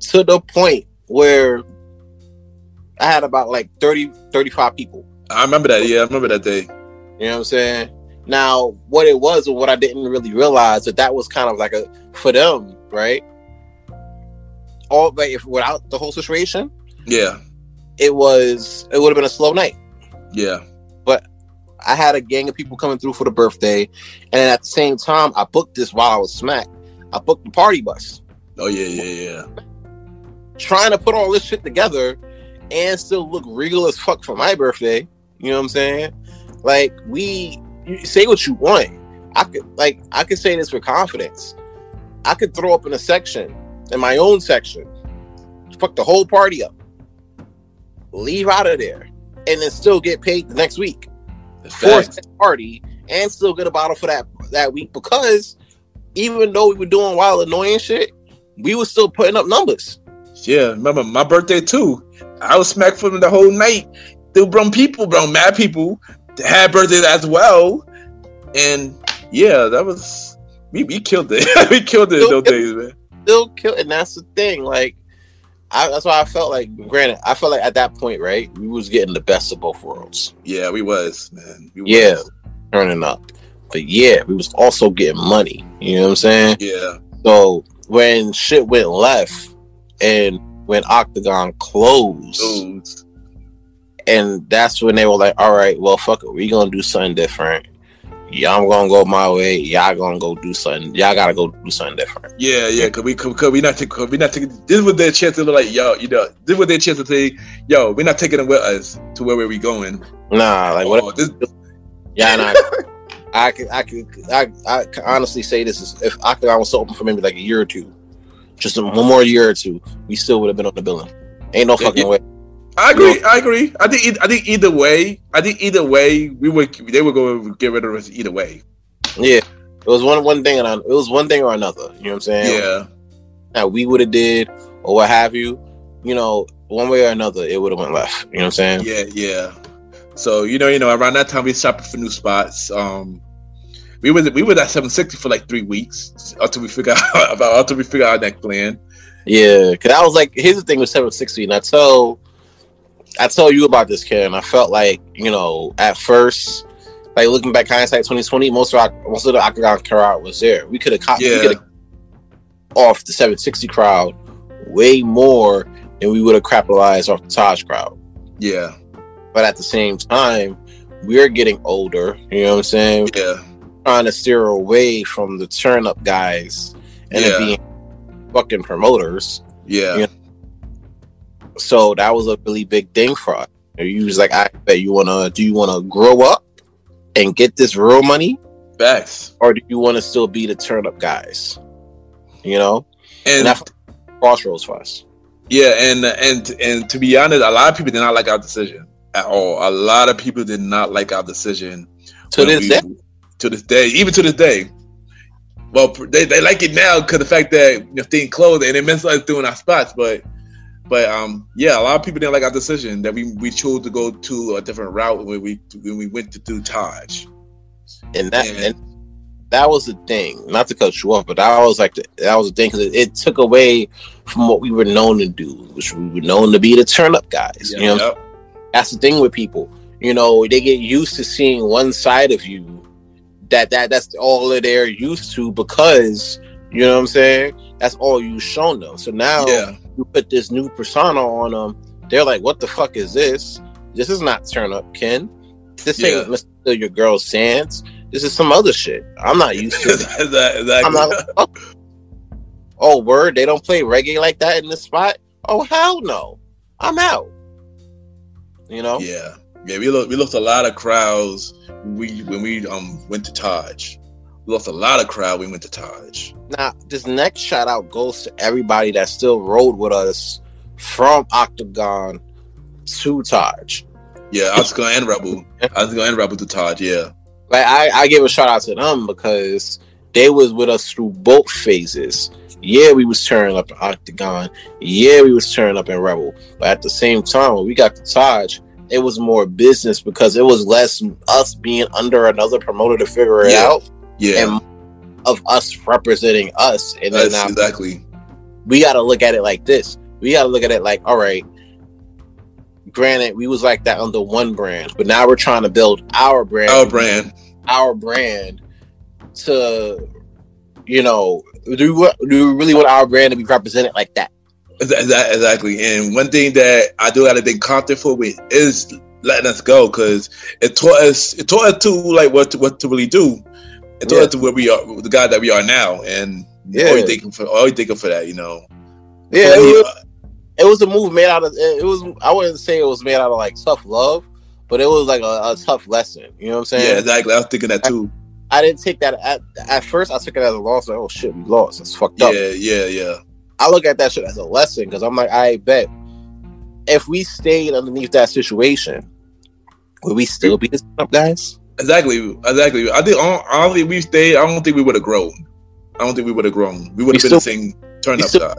Speaker 4: to the point where I had about like 30, 35 people.
Speaker 1: I remember that. Yeah, I remember that day.
Speaker 4: You know what I'm saying? Now, what it was, or what I didn't really realize, that that was kind of like a for them, right? All like if without the whole situation,
Speaker 1: Yeah,
Speaker 4: it was it would have been a slow night.
Speaker 1: yeah, but
Speaker 4: I had a gang of people coming through for the birthday, and at the same time, I booked this while I was smacked. I booked the party bus,
Speaker 1: oh yeah, yeah, yeah.
Speaker 4: trying to put all this shit together and still look regal as fuck for my birthday. You know what I'm saying? Like we say what you want. I could like I could say this with confidence. I could throw up in a section, in my own section, fuck the whole party up, leave out of there, and then still get paid the next week. Force that party and still get a bottle for that that week because even though we were doing wild annoying shit, we were still putting up numbers.
Speaker 1: Yeah, remember my birthday too. I was smacked for the whole night. There were people, bro, mad people had birthdays as well. And yeah, that was we, we killed it. we killed it those days, man.
Speaker 4: Still kill, and that's the thing. Like, I, that's why I felt like. Granted, I felt like at that point, right, we was getting the best of both worlds,
Speaker 1: Yeah, we was, man. We
Speaker 4: Yeah.
Speaker 1: was.
Speaker 4: turning up. But yeah, we was also getting money. You know what I'm saying?
Speaker 1: Yeah.
Speaker 4: So when shit went left, and when Octagon closed. And that's when they were like, "All right, well, fuck it, we gonna do something different. Yeah, I'm gonna go my way. Y'all gonna go do something. Y'all gotta go do something different."
Speaker 1: Yeah, yeah, cause we cause, we not take cause we not taking this was their chance to look like yo, you know, this was their chance to say, yo, we're not taking them with us to where we going.
Speaker 4: Nah, like what?
Speaker 1: Oh, this,
Speaker 4: Yeah, nah. I could, I could, I, I can honestly say this is if Octagon was open for maybe like a year or two, just a, one more year or two, we still would have been on the billing. Ain't no fucking
Speaker 1: yeah.
Speaker 4: way.
Speaker 1: I agree. I agree. I think. e- I think either way. I think either way, we would. They would go get rid of us either way.
Speaker 4: Yeah, it was one one thing and it was one thing or another. You know what I'm saying?
Speaker 1: Yeah.
Speaker 4: That we would have did or what have you. You know, one way or another, it would have went left. You know what I'm saying?
Speaker 1: Yeah. Yeah. So you know, you know, around that time we shopping for new spots. Um, we was we was at seven sixty for like three weeks until we figure out about until we figure out our next plan.
Speaker 4: Yeah, because I was like, here's the thing with 760, and I tell, I tell you about this and I felt like, you know, at first, like looking back hindsight 2020, most of our, most of the Octagon crowd was there. We could have caught,
Speaker 1: Yeah.
Speaker 4: off the 760 crowd way more than we would have capitalized off the Taj crowd.
Speaker 1: Yeah.
Speaker 4: But at the same time, we're getting older. You know what I'm saying?
Speaker 1: Yeah.
Speaker 4: Trying to steer away from the turn up guys and it
Speaker 1: Yeah.
Speaker 4: being fucking promoters.
Speaker 1: Yeah.
Speaker 4: Yeah. So that was a really big thing for us. You was like, I bet you wanna do you wanna grow up and get this real money,
Speaker 1: Facts.
Speaker 4: or do you wanna still be the turn up guys? You know? And
Speaker 1: And
Speaker 4: crossroads for us.
Speaker 1: Yeah, and and and to be honest, a lot of people did not like our decision at all. A lot of people did not like our decision
Speaker 4: To this
Speaker 1: we-
Speaker 4: day.
Speaker 1: To this day, even to this day. Well, they, they like it now because the fact that you know, things closed and it meant us doing our spots, but but um yeah, a lot of people didn't like our decision that we we chose to go to a different route when we when we went to do Taj.
Speaker 4: And that
Speaker 1: Yeah.
Speaker 4: and that was the thing. Not to cut you off, but I was like the, that was the thing because it, it took away from what we were known to do, which we were known to be the turn up guys. you know,
Speaker 1: Yep.
Speaker 4: That's the thing with people. You know, they get used to seeing one side of you. That that that's all that they're used to because you know what I'm saying. That's all you've shown them. So now
Speaker 1: Yeah.
Speaker 4: you put this new persona on them. They're like, "What the fuck is this? This is not turn up, Ken. This
Speaker 1: Yeah.
Speaker 4: ain't Mr. Your Girl Sands. This is some other shit. I'm not used to it.
Speaker 1: exactly.
Speaker 4: I'm not. Oh, oh, word! They don't play reggae like that in this spot. Oh hell no! I'm out. You know.
Speaker 1: Yeah, yeah. We lost we lost a lot of crowds. We when we um went to Taj, we lost a lot of crowd. We went to Taj.
Speaker 4: Now, this next shout out goes to everybody that still rode with us from Octagon to Taj.
Speaker 1: Yeah, I was to end Rebel. I was going to end Rebel to Taj. Yeah,
Speaker 4: Like I, I give a shout out to them because they was with us through both phases. Yeah, we was turning up in Octagon. Yeah, we was turning up in Rebel. But at the same time, when we got to Taj, it was more business because it was less us being under another promoter to figure it
Speaker 1: Yeah.
Speaker 4: out
Speaker 1: yeah.
Speaker 4: and of us representing us. And
Speaker 1: That's
Speaker 4: now
Speaker 1: exactly.
Speaker 4: we got to look at it like this. We got to look at it like, all right. Granted, we was like that under one brand, but now we're trying to build our brand,
Speaker 1: Our brand.
Speaker 4: our brand to, you know, do we, do we really want our brand to be represented like that?
Speaker 1: Exa- exa- Exactly. And one thing that I do got to thank Compton for with is letting us go because it taught us it taught us to like what to, what to really do. It taught
Speaker 4: Yeah.
Speaker 1: us to where we are, the guy that we are now, and
Speaker 4: Yeah.
Speaker 1: always thanking for always thanking for that. You know.
Speaker 4: Yeah,
Speaker 1: So,
Speaker 4: it was, uh, it was a move made out of it was. I wouldn't say it was made out of like tough love, but it was like a, a tough lesson. You know what I'm saying?
Speaker 1: yeah, exactly. I was thinking that too.
Speaker 4: I didn't take that at, at first. I took it as a loss. Like, oh shit, we lost. It's fucked up.
Speaker 1: Yeah, yeah, yeah.
Speaker 4: I look at that shit as a lesson because I'm like, I bet if we stayed underneath that situation, would we still be this up, guys?
Speaker 1: Exactly, exactly. I think I don't, think we stayed. I don't think we would have grown. I don't think we would have grown. We would have been the
Speaker 4: still-
Speaker 1: same turn up
Speaker 4: still-.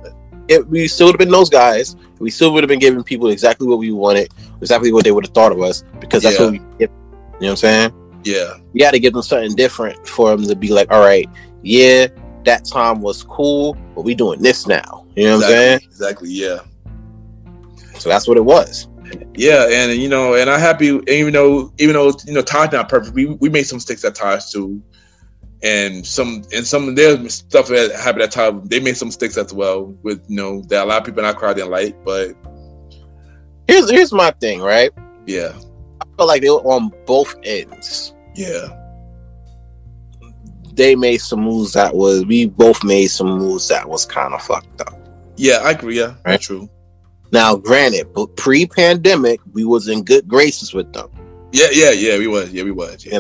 Speaker 4: It, we still would have been those guys. We still would have been giving people exactly what we wanted, exactly what they would have thought of us, because that's
Speaker 1: Yeah.
Speaker 4: what we. Give, you know what I'm saying?
Speaker 1: Yeah,
Speaker 4: You got to give them something different for them to be like, all right, yeah, that time was cool, but we doing this now. You know what I'm saying?
Speaker 1: exactly, exactly. Yeah,
Speaker 4: So that's what it was.
Speaker 1: yeah, and you know, and I'm happy. Even though, even though you know, Taj's not perfect. We we made some mistakes at times too, and some and some of their stuff that happened at time. They made some mistakes as well. With you know, that a lot of people in our crowd didn't like. But
Speaker 4: Here's here's my thing, right?
Speaker 1: yeah,
Speaker 4: I feel like they were on both ends.
Speaker 1: yeah,
Speaker 4: they made some moves that was we both made some moves that was kind of fucked up.
Speaker 1: yeah. I agree. Yeah,
Speaker 4: Right.
Speaker 1: true.
Speaker 4: Now, granted, but pre-pandemic, we was in good graces with them.
Speaker 1: Yeah, yeah, yeah. We was. Yeah, we was. Yeah,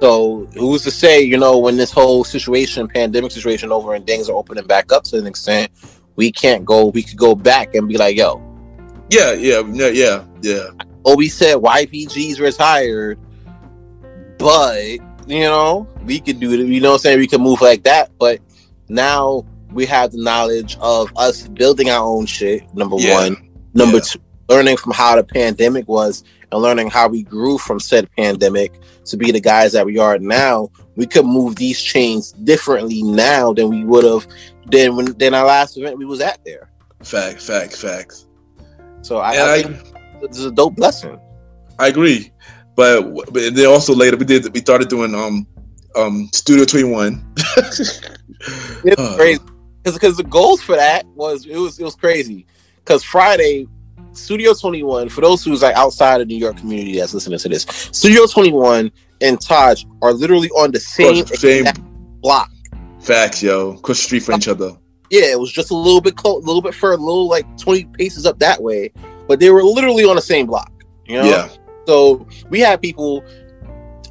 Speaker 4: So who's to say, you know, when this whole situation, pandemic situation over and things are opening back up to an extent, we can't go, we could go back and be like, yo,
Speaker 1: yeah, yeah, yeah, yeah, yeah.
Speaker 4: oh, we said YPG's retired, but you know, we could do it, you know what I'm saying? We could move like that, but now we have the knowledge of us building our own shit, number
Speaker 1: Yeah.
Speaker 4: one. Number
Speaker 1: Yeah.
Speaker 4: two, learning from how the pandemic was and learning how we grew from said pandemic to be the guys that we are now. We could move these chains differently now than we would have than when than our last event we was at there.
Speaker 1: Facts, facts, facts.
Speaker 4: So I, I
Speaker 1: I-
Speaker 4: think this is a dope blessing.
Speaker 1: I agree, but but then also later we did we started doing um um Studio Twenty One.
Speaker 4: It's
Speaker 1: Uh.
Speaker 4: crazy because the goals for that was it was it was crazy because Friday Studio 21 for those who's like outside of New York community that's listening to this Studio 21 and Taj are literally on the same,
Speaker 1: Same
Speaker 4: block.
Speaker 1: facts, yo. Cross street for each other.
Speaker 4: Yeah, it was just a little bit close, a little bit further, a little like 20 paces up that way, but they were literally on the same block. You know,
Speaker 1: Yeah,
Speaker 4: so we had people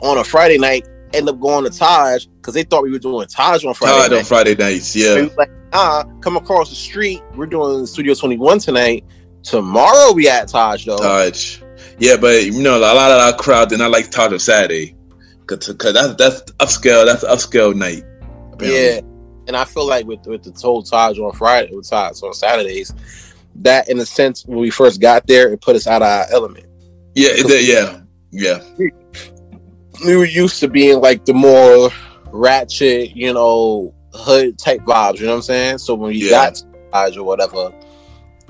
Speaker 4: on a Friday night end up going to Taj because they thought we were doing Taj on Friday
Speaker 1: Taj
Speaker 4: night.
Speaker 1: on Friday nights.
Speaker 4: We
Speaker 1: Yeah,
Speaker 4: was like, ah, come across the street. We're doing Studio 21 tonight. Tomorrow we at Taj though.
Speaker 1: Taj. Yeah, but you know a lot of our crowd did not like Taj on Saturday, because that's that's upscale. That's upscale night. apparently.
Speaker 4: yeah. And I feel like with with the total Taj on Friday, with Taj on Saturdays, that in a sense when we first got there, it put us out of our element.
Speaker 1: Yeah, did, yeah, yeah,
Speaker 4: We were used to being like the more ratchet, you know, hood type vibes. You know what I'm saying? So when you
Speaker 1: Yeah.
Speaker 4: got to Taj or whatever,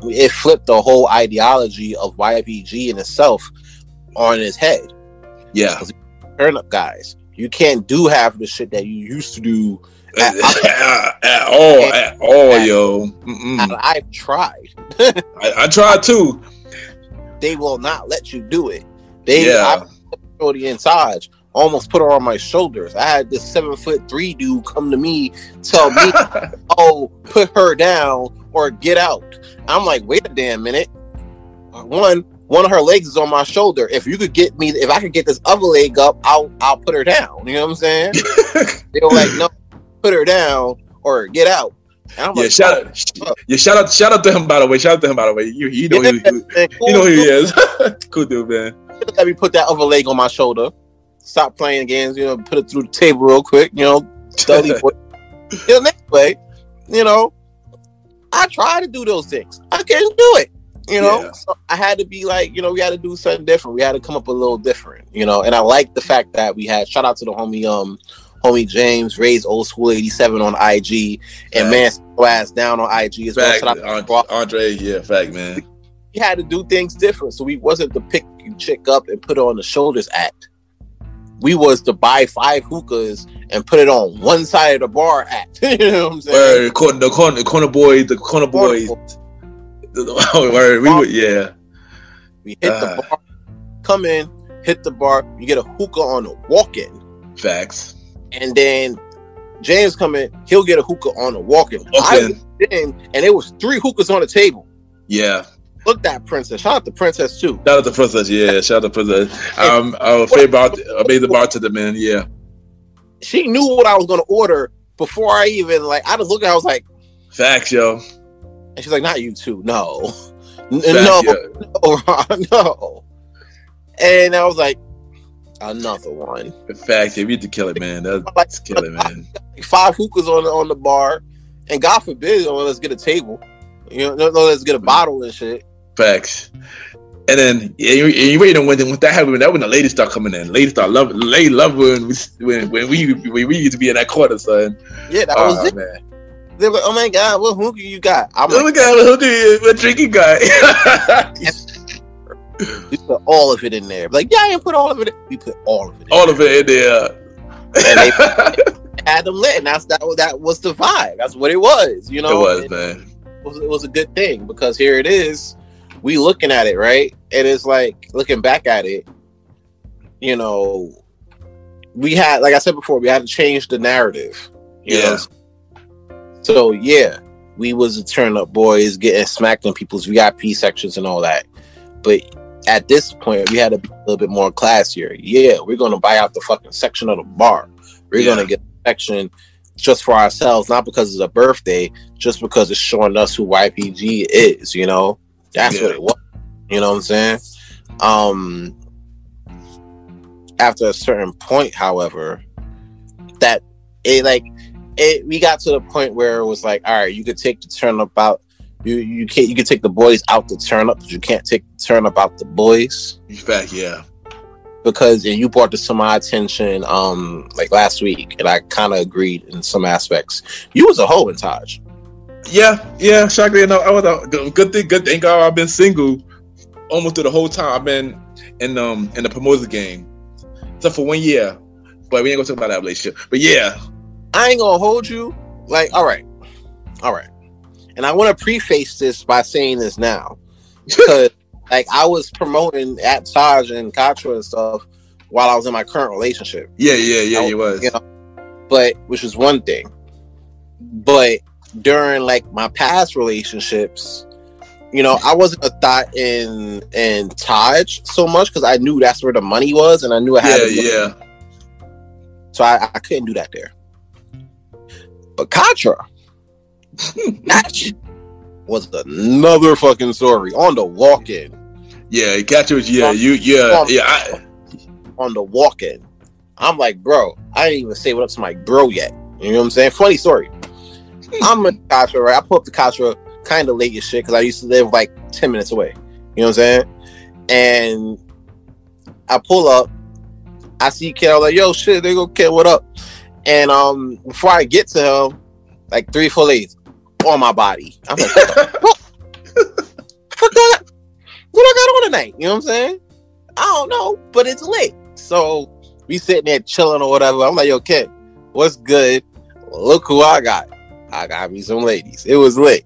Speaker 4: it flipped the whole ideology of YPG in itself on its head.
Speaker 1: Yeah.
Speaker 4: Turn up guys. You can't do half the shit that you used to do.
Speaker 1: At, at all, at all, yo. Mm-mm.
Speaker 4: And I've tried.
Speaker 1: I, I tried too.
Speaker 4: They will not let you do it. They
Speaker 1: Yeah.
Speaker 4: I Shorty in Taj almost put her on my shoulders. I had this seven foot three dude come to me, tell me, "Oh, put her down or get out." I'm like, "Wait a damn minute." One, one of her legs is on my shoulder. If you could get me, if I could get this other leg up, I'll I'll put her down. You know what I'm saying? they were like, "No, put her down or get out."
Speaker 1: Yeah,
Speaker 4: like,
Speaker 1: shout out, yeah, shout out, shout out to him by the way. Shout out to him by the way. You, you know,
Speaker 4: Yeah,
Speaker 1: who, you,
Speaker 4: man,
Speaker 1: you know who he is. cool dude, man.
Speaker 4: Let me put that other leg on my shoulder. Stop playing games. You know, put it through the table real quick. You know, boy. You know, anyway, you know, I try to do those things. I can't do it. You know,
Speaker 1: Yeah.
Speaker 4: so I had to be like, you know, we had to do something different. We had to come up a little different. You know, and I like the fact that we had. Shout out to the homie, um, homie James, raised old school eighty seven on IG, and man, ass down on IG as well.
Speaker 1: Fact,
Speaker 4: to
Speaker 1: Andre, yeah, fact, man.
Speaker 4: we had to do things different. So we wasn't the pick you chick up and put it on the shoulders act. We was to buy five hookahs and put it on one side of the bar act. you know what I'm saying?
Speaker 1: Word, corner, the corner, the corner boy, the corner boys. Word, we would, yeah,
Speaker 4: We hit
Speaker 1: Ah.
Speaker 4: the bar, come in, hit the bar. You get a hookah on the walk in,
Speaker 1: facts.
Speaker 4: And then James come in. He'll get a hookah on the walk in.
Speaker 1: Okay,
Speaker 4: in, and there was three hookahs on the table.
Speaker 1: yeah.
Speaker 4: Look that princess. Shout out to princess too.
Speaker 1: Shout out to Princess, yeah. Shout out to Princess. Um, our favorite, I made the bar- amazing bartender, man. Yeah,
Speaker 4: She knew what I was gonna order before I even like. I just looked at. her, I was like.
Speaker 1: facts, yo.
Speaker 4: And she's like, not you two, no.
Speaker 1: Facts,
Speaker 4: no,
Speaker 1: yeah.
Speaker 4: no. And I was like, another one.
Speaker 1: Facts, yeah. We need to kill it, man.
Speaker 4: Like
Speaker 1: That's kill it, man.
Speaker 4: five hookahs on the on the bar, and God forbid, oh, let's get a table. You know, no, no, let's get a bottle and shit.
Speaker 1: Facts. And then yeah, you, you wait on when when that happened. That when the ladies start coming in. Ladies start love. Lady love when we when, when we when we used to be in that corner, son.
Speaker 4: Yeah, that
Speaker 1: Oh
Speaker 4: was it.
Speaker 1: man.
Speaker 4: They were like, oh my god, what hookah you got? I'm
Speaker 1: Oh my
Speaker 4: like,
Speaker 1: god, look at what drinking guy.
Speaker 4: we put all of it in there. Like, yeah, I didn't put all of it. In. We put all of it. In
Speaker 1: All of it in there.
Speaker 4: And they had them lit, and that's that. That was the vibe. That's what it was. You know, it
Speaker 1: was,
Speaker 4: And-
Speaker 1: man.
Speaker 4: it was, it was a good thing because here it is we looking at it right and it's like looking back at it you know we had like i said before we had to change the narrative
Speaker 1: Yeah.
Speaker 4: know so yeah we was the turn up boys getting smacked in people's vip sections and all that but at this point we had to be a little bit more classier yeah we're gonna buy out the fucking section of the bar we're
Speaker 1: Yeah.
Speaker 4: gonna get a section just for ourselves, not because it's a birthday, just because it's showing us who YPG is, you know? That's
Speaker 1: Yeah.
Speaker 4: what it was. You know what I'm saying? Um after a certain point, however, that it like it we got to the point where it was like, all right, you could take the turn up out you you can't you can take the boys out the turn up, but you can't take the turn up out the boys In
Speaker 1: Fact, yeah.
Speaker 4: because and you brought this to my attention um like last week and I kind of agreed in some aspects. You was a hoe in Taj.
Speaker 1: Yeah, yeah. Shockingly enough, I was a good- good thing. Good thing, God, I've been single almost through the whole time. I've been in um in the promoter game, except for one year. But we ain't gonna talk about that relationship. But yeah,
Speaker 4: I ain't gonna hold you. Like, all right, all right. And I want to preface this by saying this now, because like I was promoting at Taj and Katra and stuff while I was in my current relationship,
Speaker 1: yeah, yeah, yeah. you was.
Speaker 4: you know, but which is one thing. But during like my past relationships, you know, I wasn't a thought in in Taj so much because I knew that's where the money was, and I knew I had
Speaker 1: Yeah,
Speaker 4: to
Speaker 1: yeah.
Speaker 4: so I, I couldn't do that there. But Contra, shit was another fucking story on the walk-in.
Speaker 1: Yeah, catch it. Yeah, you. Yeah, yeah. I,
Speaker 4: On the walk-in, I'm like, bro, I didn't even say what up to my bro yet. You know what I'm saying? Funny story. I'm in Contra, right? I pull up to Contra kind of late as shit because I used to live like 10 minutes away. You know what I'm saying? And I pull up, I see I'm like, yo, shit, they go Kel, what up? And um, before I get to him, like three, four ladies on my body. I'm like, what I got on tonight? You know what I'm saying? I don't know, but it's lit. So we sitting there chilling or whatever. I'm like, yo, kid, what's good? Look who I got. I got me some ladies. It was lit.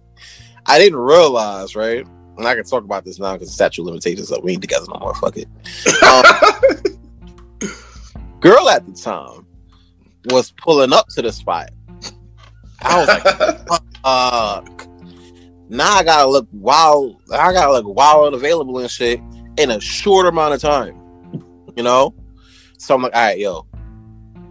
Speaker 4: I didn't realize, right? And I can talk about this now because the statute of limitations up. We ain't together no more. Fuck it. Um, girl at the time was pulling up to the spot. I was like, fuck. Now I gotta look wild. I gotta look wild and available and shit in a short amount of time. You know? So I'm like, all right, yo,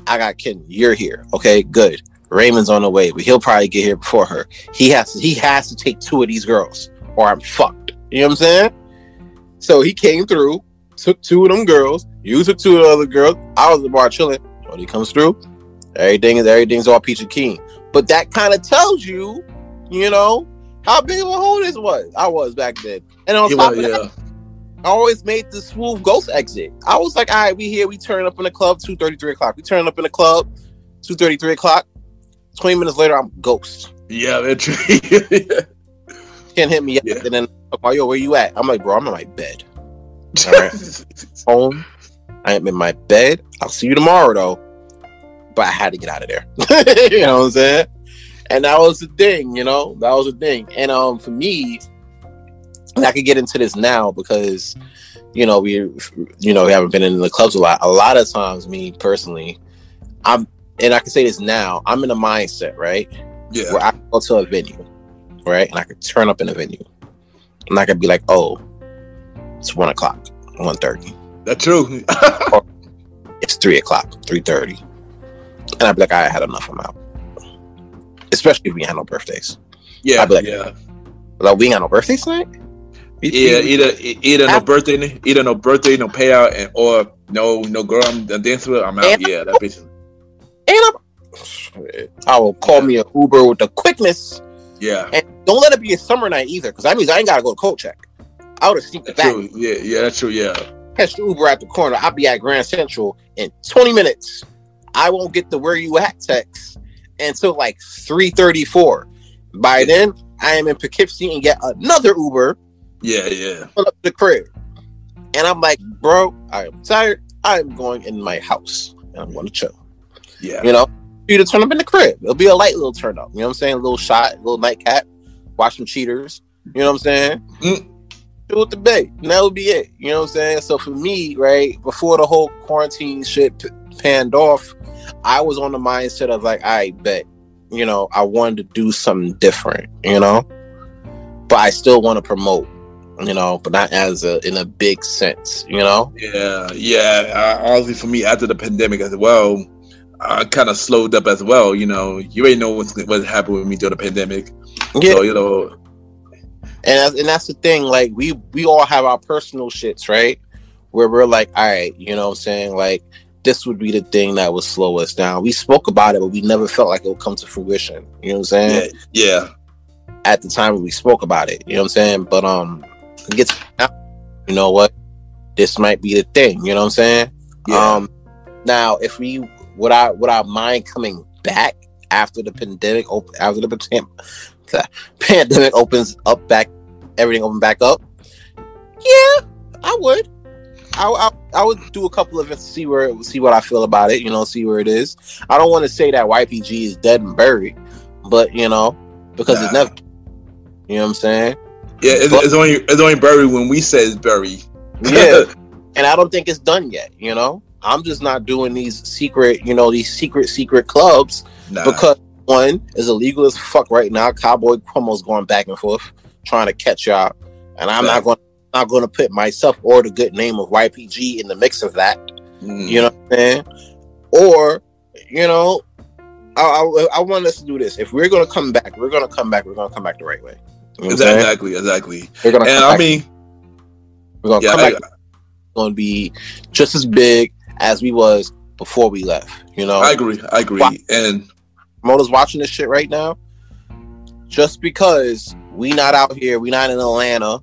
Speaker 4: I got Ken. You're here. Okay, good. Raymond's on the way, but he'll probably get here before her. He has to he has to take two of these girls, or I'm fucked. You know what I'm saying? So he came through, took two of them girls. You took two of the other girls. I was at the bar chilling. When he comes through, everything is everything's all peachy keen. But that kind of tells you, you know, how big of a hole this was. I was back then. And on top
Speaker 1: well,
Speaker 4: of
Speaker 1: yeah.
Speaker 4: that, I always made the smooth ghost exit. I was like, all right, we here, we turn up in the club, 2.30, 3 o'clock. We turn up in the club, 2.30, 3 o'clock. 20 minutes later, I'm ghost.
Speaker 1: Yeah, that's true.
Speaker 4: Can't hit me yet.
Speaker 1: Yeah.
Speaker 4: And then, oh, yo, where you at? I'm like, bro, I'm in my bed. All right. Home. I am in my bed. I'll see you tomorrow, though. But I had to get out of there. you know what I'm saying? And that was the thing, you know? That was the thing. And um, for me, and I could get into this now because, you know, we, you know, we haven't been in the clubs a lot. A lot of times, me personally, I'm, and I can say this now, I'm in a mindset, right?
Speaker 1: yeah.
Speaker 4: where I go to a venue, right? And I could turn up in a venue. And I could be like, oh, it's one o'clock, 1.30.
Speaker 1: That's true.
Speaker 4: It's three o'clock, 3.30. And I'd be like, I had enough, I'm out. Especially if we had no birthdays.
Speaker 1: yeah,
Speaker 4: I'd be like-
Speaker 1: yeah.
Speaker 4: Like, we ain't got no birthdays tonight? We-
Speaker 1: Yeah,
Speaker 4: we-
Speaker 1: either either no birthday, either no birthday, no payout, and or no no girl I'm dancing with. I'm out.
Speaker 4: And-
Speaker 1: Yeah, that's basically.
Speaker 4: And I'm, I will call me an Uber with the quickness.
Speaker 1: Yeah,
Speaker 4: And don't let it be a summer night either, because that means I ain't got to go to coat check. I would have sneaked
Speaker 1: that's
Speaker 4: back.
Speaker 1: true. Yeah, yeah, that's true. Yeah,
Speaker 4: catch the Uber at the corner. I'll be at Grand Central in 20 minutes. I won't get the where you at text until like 3:34. By then, I am in Poughkeepsie and get another Uber
Speaker 1: yeah, yeah.
Speaker 4: pull up the crib. And I'm like, bro, I am tired. I am going in my house and I'm going to chill.
Speaker 1: Yeah,
Speaker 4: You know, you to turn up in the crib. It'll be a light little turn up. You know what I'm saying? A little shot, a little nightcap, watch some cheaters. You know what I'm saying?
Speaker 1: Mm.
Speaker 4: Do with the bait. And that would be it. You know what I'm saying? So for me, right, before the whole quarantine shit p- panned off, I was on the mindset of like, I bet, you know, I wanted to do something different, you know? But I still want to promote, you know, but not as a in a big sense, you know?
Speaker 1: yeah, yeah. Uh, honestly, for me, after the pandemic as well, I kind of slowed up as well. You know, you ain't know what's what happened with me during the pandemic.
Speaker 4: Yeah.
Speaker 1: So you know,
Speaker 4: and that's, and that's the thing like we we all have our personal shits right where we're like all right you know what i'm saying like this would be the thing that would slow us down. We spoke about it but we never felt like it would come to fruition. You know what i'm saying?
Speaker 1: Yeah, yeah,
Speaker 4: at the time when we spoke about it you know what i'm saying? But um it gets you know what? This might be the thing you know what i'm saying?
Speaker 1: Yeah.
Speaker 4: um now if we would i would i mind coming back after the pandemic op- after the pandemic the pandemic opens up back everything open back up yeah i would I, I, I would do a couple of to see where see what I feel about it, you know, see where it is. I don't want to say that YPG is dead and buried, but you know, because it's
Speaker 1: Nah.
Speaker 4: never you know what I'm saying?
Speaker 1: yeah. It's, it's only it's only buried when we say it's buried.
Speaker 4: Yeah. and I don't think it's done yet, you know? I'm just not doing these secret, you know, these secret, secret clubs
Speaker 1: nah.
Speaker 4: because one is illegal as fuck right now. Cowboy promos going back and forth, trying to catch y'all, and I'm not
Speaker 1: Right.
Speaker 4: going not going to put myself or the good name of YPG in the mix of that.
Speaker 1: Mm.
Speaker 4: You know what I'm saying? Or, you know, I, I, I want us to do this. If we're going to come back, we're going to come back. We're going to come back the right way. You know what I'm saying?
Speaker 1: Exactly, exactly.
Speaker 4: We're to
Speaker 1: And I
Speaker 4: back.
Speaker 1: mean,
Speaker 4: we're going to
Speaker 1: yeah,
Speaker 4: come
Speaker 1: I-
Speaker 4: back. Going to be just as big as we was before we left. You know,
Speaker 1: I agree. I agree.
Speaker 4: Why-
Speaker 1: And
Speaker 4: promoters watching this shit right now, just because we not out here, we not in Atlanta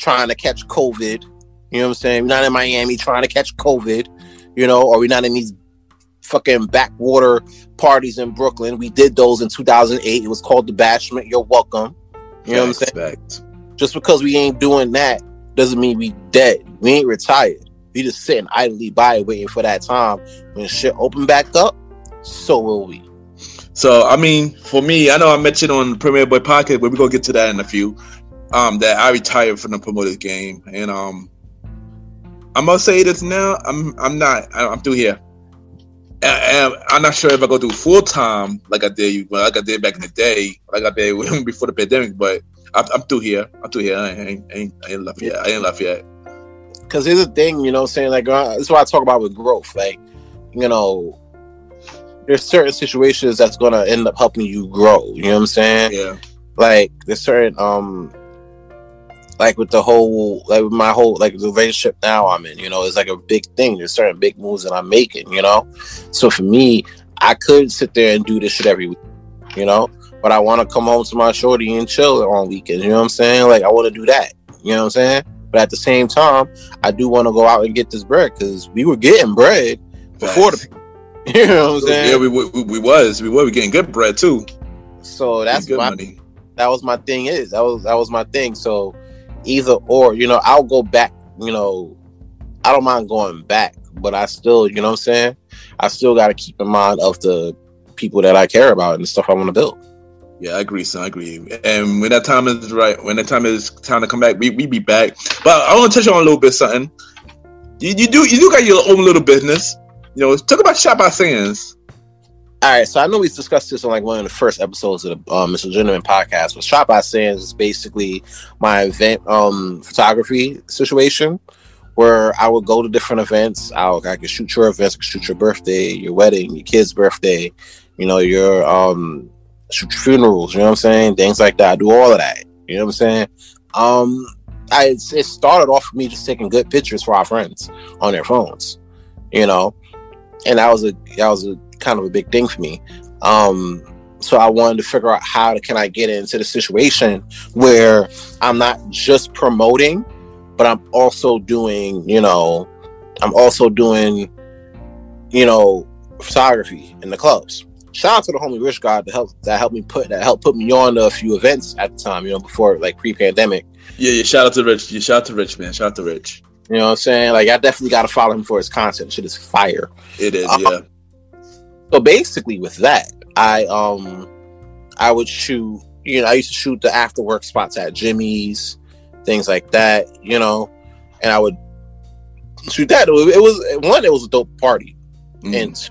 Speaker 4: trying to catch COVID. You know what I'm saying? We're not in Miami trying to catch COVID, you know, or we're not in these fucking backwater parties in Brooklyn. We did those in 2008. It was called the Bashment. You're welcome. You know what I'm saying? Just because we ain't doing that doesn't mean we dead. We ain't retired. We just sitting idly by waiting for that time when shit open back up. So will we.
Speaker 1: So I mean, for me, I know I mentioned on Premiere Boy Podcast, but we're gonna get to that in a few. Um, that I retired from the promoters game, and um, I'm gonna say this now. I'm I'm not. I'm through here. And I'm not sure if I go do full time like I did, like I did back in the day, like I did before the pandemic. But I'm, I'm through here. I'm through here. I ain't, I ain't, I ain't left yet. I ain't left yet.
Speaker 4: Because here's the thing, you know, saying like uh, this is what I talk about with growth. Like, you know, there's certain situations that's gonna end up helping you grow. You know what I'm saying?
Speaker 1: Yeah.
Speaker 4: Like there's certain um like with the whole like with my whole like the relationship now I'm in, you know, it's like a big thing. There's certain big moves that I'm making, you know. So for me, I could sit there and do this shit every week, you know, but I want to come home to my shorty and chill on weekends. You know what I'm saying? Like I want to do that. You know what I'm saying? But at the same time, I do want to go out and get this bread because we were getting bread before the. You know what I'm saying?
Speaker 1: Yeah, we, we, we was we were getting good bread too.
Speaker 4: So that's my
Speaker 1: money.
Speaker 4: that was my thing is that was that was my thing. So either or, you know, I'll go back, you know, I don't mind going back, but I still, you know what I'm saying? I still gotta keep in mind of the people that I care about and the stuff I want to build.
Speaker 1: Yeah, I agree, son. I agree. And when that time is right, when that time is time to come back, we we be back. But I want to touch on a little bit something. You, you do you do got your own little business. You know, talk about Shot by Sands.
Speaker 4: All right, so I know we discussed this on like one of the first episodes of the um, Mr. Gentleman podcast. But Shot by Sands is basically my event um, photography situation where I would go to different events. I'll, I could shoot your events, I could shoot your birthday, your wedding, your kid's birthday, you know, your um, shoot your funerals. You know what I'm saying? Things like that. I do all of that. You know what I'm saying? Um, I it started off with me just taking good pictures for our friends on their phones. You know, and that was a that was a kind of a big thing for me. Um, so I wanted to figure out how can I get into the situation where I'm not just promoting, but I'm also doing, you know, I'm also doing, you know, photography in the clubs. Shout out to the homie Rich God that helped that helped me put that helped put me on a few events at the time, you know, before like pre-pandemic.
Speaker 1: Yeah, yeah. Shout out to Rich. Yeah, shout out to Rich, man. Shout out to Rich.
Speaker 4: You know what I'm saying? Like I definitely got to follow him for his content. Shit is fire.
Speaker 1: It is,
Speaker 4: Um,
Speaker 1: yeah.
Speaker 4: So basically with that i um i would shoot you know i used to shoot the after work spots at jimmy's things like that you know and i would shoot that. It was, it was one it was a dope party.
Speaker 1: Mm,
Speaker 4: and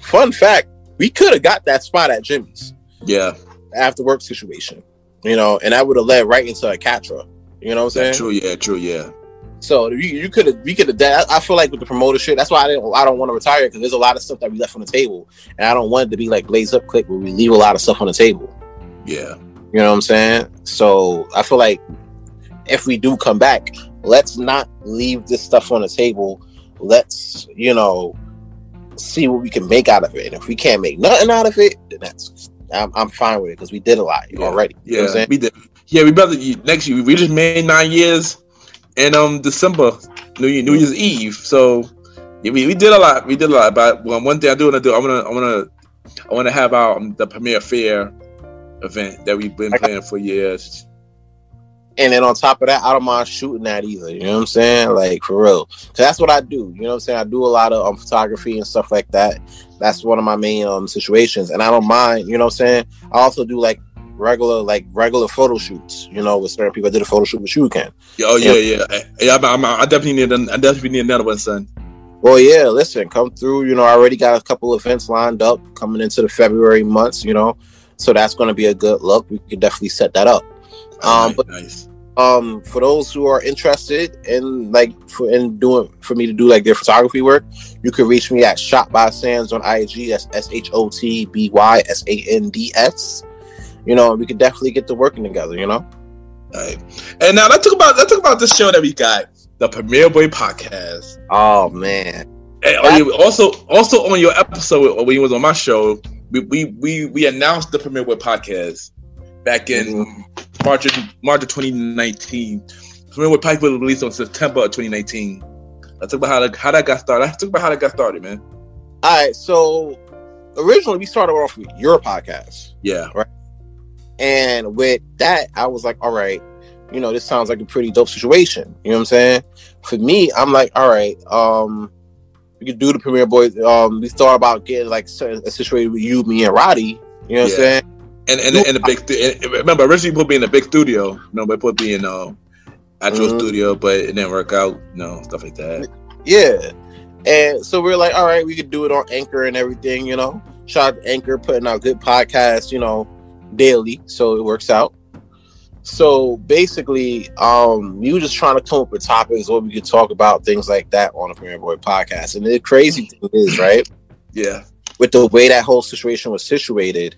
Speaker 4: fun fact we could have got that spot at jimmy's.
Speaker 1: Yeah.
Speaker 4: after work situation you know and that would have led right into a Katra you know what i'm saying?
Speaker 1: True, yeah, true, yeah.
Speaker 4: So you, you could have we could have done I feel like with the promoter shit, that's why I didn't I don't want to retire because there's a lot of stuff that we left on the table. And I don't want it to be like blaze up click where we leave a lot of stuff on the table.
Speaker 1: Yeah.
Speaker 4: You know what I'm saying? So I feel like if we do come back, let's not leave this stuff on the table. Let's, you know, see what we can make out of it. And if we can't make nothing out of it, then that's I'm, I'm fine with it because we did a lot
Speaker 1: Yeah.
Speaker 4: already. You know what I'm
Speaker 1: Yeah,
Speaker 4: saying?
Speaker 1: we did. Yeah, we better next year. We just made nine years in um December, New Year, New Year's Eve. So yeah, we, we did a lot. We did a lot. But well, one thing I do want to do, I want to, I want to, I want to have our um, the premiere fair event that we've been planning for years.
Speaker 4: And then on top of that, I don't mind shooting that either. You know what I'm saying? Like for real. Cause that's what I do. You know what I'm saying? I do a lot of um, photography and stuff like that. That's one of my main um situations. And I don't mind, you know what I'm saying? I also do like regular, like regular photo shoots, you know, with certain people. I did a photo shoot with you,
Speaker 1: Oh yeah, yeah. Yeah, I'm, I'm, I definitely need. An, I definitely need another one, son.
Speaker 4: Well, yeah, listen, come through. You know, I already got a couple of events lined up coming into the February months, you know. So that's gonna be a good look. We could definitely set that up. Um, but
Speaker 1: nice.
Speaker 4: um for those who are interested in like for in doing for me to do like their photography work you can reach me at Shot by sands on ig that's s-h-o-t-b-y-s-a-n-d-s you know we could definitely get to working together you know
Speaker 1: Right. And now let's talk about let's talk about this show that we got, the Premiere Boy Podcast.
Speaker 4: oh man
Speaker 1: And oh, also, also on your episode when you was on my show, we we we, we announced the Premiere Boy Podcast back in
Speaker 4: Mm-hmm.
Speaker 1: March of, March of 2019. Premiere Boy Podcast was released on September of 2019. Let's talk about how that, how that got started. Let's talk about how that got started, man.
Speaker 4: all right so originally we started off with your podcast
Speaker 1: Yeah,
Speaker 4: and with that i was like all right you know, this sounds like a pretty dope situation. You know what I'm saying? For me, I'm like, all right, um, we could do the Premiere Boyz. Um, we thought about getting like a situation with you, me, and Roddy. You know what
Speaker 1: Yeah.
Speaker 4: I'm saying?
Speaker 1: And and in the big stu- and remember originally put me in a big studio. You know, they put me in uh actual
Speaker 4: Mhm.
Speaker 1: studio, but it didn't work out. You know, stuff like that.
Speaker 4: Yeah. And so we're like, all right, we could do it on Anchor and everything, you know. Shout out Anchor putting out good podcasts, you know, daily. So it works out. So basically, um, we were just trying to come up with topics what we could talk about, things like that on the Premiere Boy podcast. And the crazy thing is, right,
Speaker 1: Yeah.
Speaker 4: with the way that whole situation was situated,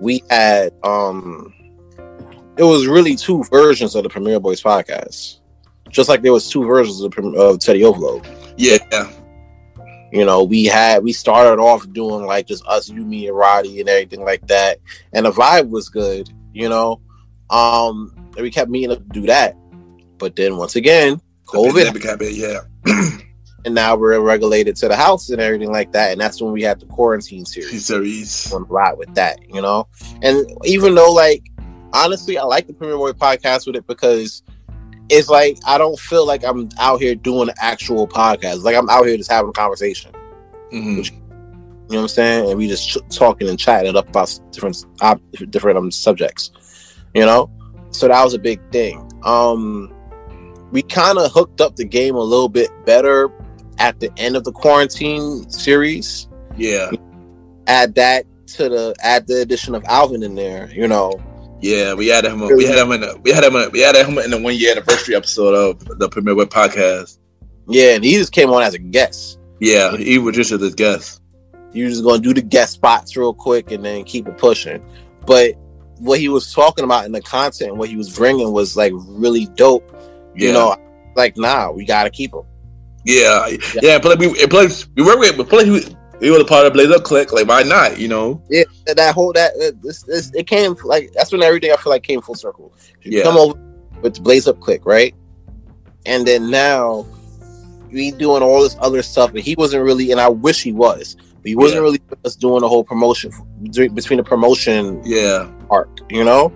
Speaker 4: we had um it was really two versions of the Premiere Boyz podcast. Just like there was two versions of, the, of Teddy Overload.
Speaker 1: Yeah.
Speaker 4: You know, we had we started off doing like just us, you, me, and Roddy, and everything like that, and the vibe was good. You know, um, and we kept meeting up to do that, but then once again, COVID,
Speaker 1: happened, Yeah.
Speaker 4: and now we're regulated to the house and everything like that, and that's when we had the quarantine series.
Speaker 1: Series.
Speaker 4: on a lot with that, you know. And even though, like, honestly, I like the Premiere Boy podcast with it because it's like I don't feel like I'm out here doing an actual podcast. Like I'm out here just having a conversation.
Speaker 1: Mhm.
Speaker 4: You know what I'm saying? And we just ch- talking and chatting it up about different uh, different um, subjects. You know, so that was a big thing. Um, we kind of hooked up the game a little bit better at the end of the quarantine series
Speaker 1: Yeah.
Speaker 4: add that to the add the addition of Alvin in there, you know.
Speaker 1: Yeah, we had him. We had him in. The, we had him. In, we had him in the one year anniversary episode of the Premier Web podcast.
Speaker 4: Yeah, and he just came on as a guest.
Speaker 1: Yeah, he was just as a guest.
Speaker 4: You just gonna do the guest spots real quick and then keep it pushing. But what he was talking about in the content, what he was bringing was like really dope.
Speaker 1: Yeah.
Speaker 4: You know, like nah, we gotta keep him.
Speaker 1: Yeah, yeah. But we, plus, we work with, but plus, he, he was a part of Blaze Up Click. Like, why not? You know?
Speaker 4: Yeah, that- whole that uh, this, this it came like that's when everything I feel like came full circle. You
Speaker 1: Yeah.
Speaker 4: come over with Blaze Up Click, right? And then now we doing all this other stuff, and he wasn't really, and I wish he was, but he wasn't
Speaker 1: Yeah.
Speaker 4: really us doing the whole promotion between the promotion
Speaker 1: Yeah,
Speaker 4: arc, you know.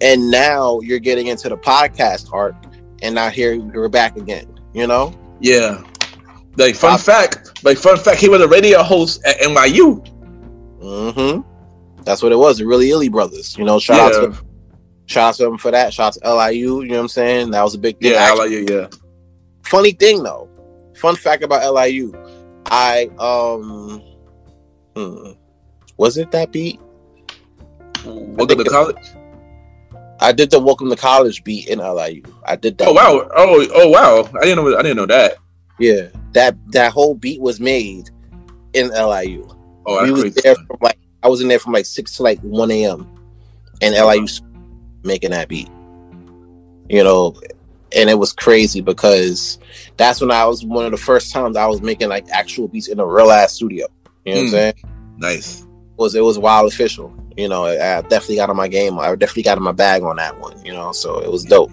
Speaker 4: And now you're getting into the podcast arc, and now here we're back again, you know.
Speaker 1: yeah. Like, fun fact. Like, fun fact. He was a radio host at NYU.
Speaker 4: hmm That's what it was. The really illy brothers, you know. Shout
Speaker 1: yeah,
Speaker 4: out to shout out to them for that. Shout out to LIU. You know what I'm saying? That was a big thing.
Speaker 1: yeah,
Speaker 4: Actually,
Speaker 1: you. Yeah.
Speaker 4: funny thing though, fun fact about LIU, I um, hmm, was it that beat?
Speaker 1: Welcome to college.
Speaker 4: I did the Welcome to College beat in LIU. I did that.
Speaker 1: Oh wow! Oh oh wow! I didn't know. I didn't know that.
Speaker 4: Yeah, that that whole beat was made in LIU.
Speaker 1: Oh,
Speaker 4: we was there from like I was in there from like six to like one a.m. and LIU making that beat. You know, and it was crazy because that's when I was one of the first times I was making like actual beats in a real ass studio. You know what I'm
Speaker 1: Hmm.
Speaker 4: saying?
Speaker 1: Nice.
Speaker 4: It was it was wild official. You know, I definitely got on my game. I definitely got in my bag on that one. You know, so it was dope.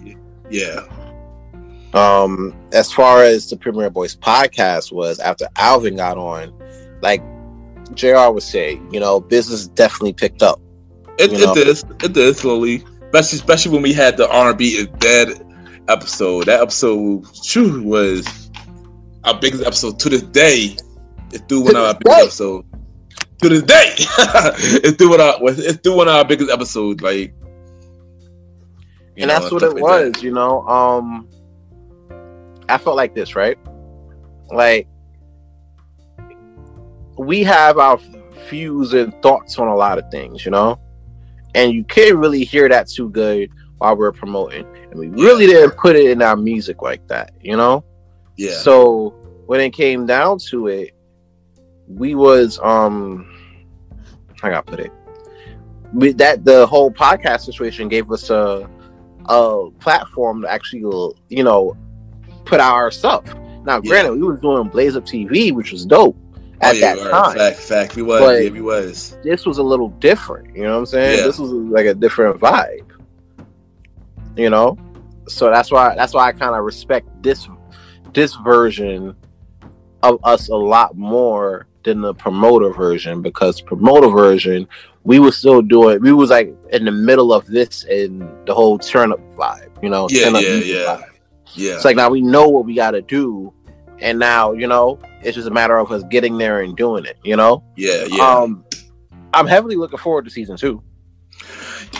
Speaker 1: Yeah.
Speaker 4: Um, as far as the Premiere Boyz podcast was after Alvin got on, like JR would say, you know, business definitely picked up.
Speaker 1: It,
Speaker 4: You
Speaker 1: it did. It did slowly. Especially, especially when we had the R and B is dead episode. That episode, shoo, was our biggest episode to this day. It's through one of our biggest
Speaker 4: day.
Speaker 1: episodes. To this day, it's through one of our, it's through one of our biggest episodes. Like,
Speaker 4: and
Speaker 1: know,
Speaker 4: that's what it
Speaker 1: like that.
Speaker 4: was, you know. Um I felt like this, right? Like we have our views and thoughts on a lot of things, you know, and you can't really hear that too good while we're promoting, and we really didn't put it in our music like that, you know.
Speaker 1: Yeah.
Speaker 4: So when it came down to it, we was um, how I put it? We, that the whole podcast situation gave us a a platform to actually, you know, put out our stuff. Now,
Speaker 1: Yeah.
Speaker 4: granted, we was doing Blaze Up TV, which was dope
Speaker 1: Oh,
Speaker 4: at
Speaker 1: yeah,
Speaker 4: that time.
Speaker 1: Fact, fact. We was.
Speaker 4: But-
Speaker 1: yeah, we was.
Speaker 4: This was a little different. You know what I'm saying? This was like a different vibe. You know, so that's why that's why I kind of respect this this version of us a lot more than the promoter version because promoter version we were still doing. We was like in the middle of this and the whole turn up vibe. You know,
Speaker 1: Yeah,
Speaker 4: turn up
Speaker 1: yeah, yeah.
Speaker 4: vibe.
Speaker 1: Yeah.
Speaker 4: It's like now we know what we got to do, and now you know it's just a matter of us getting there and doing it. You know.
Speaker 1: yeah, yeah.
Speaker 4: Um, I'm heavily looking forward to season two.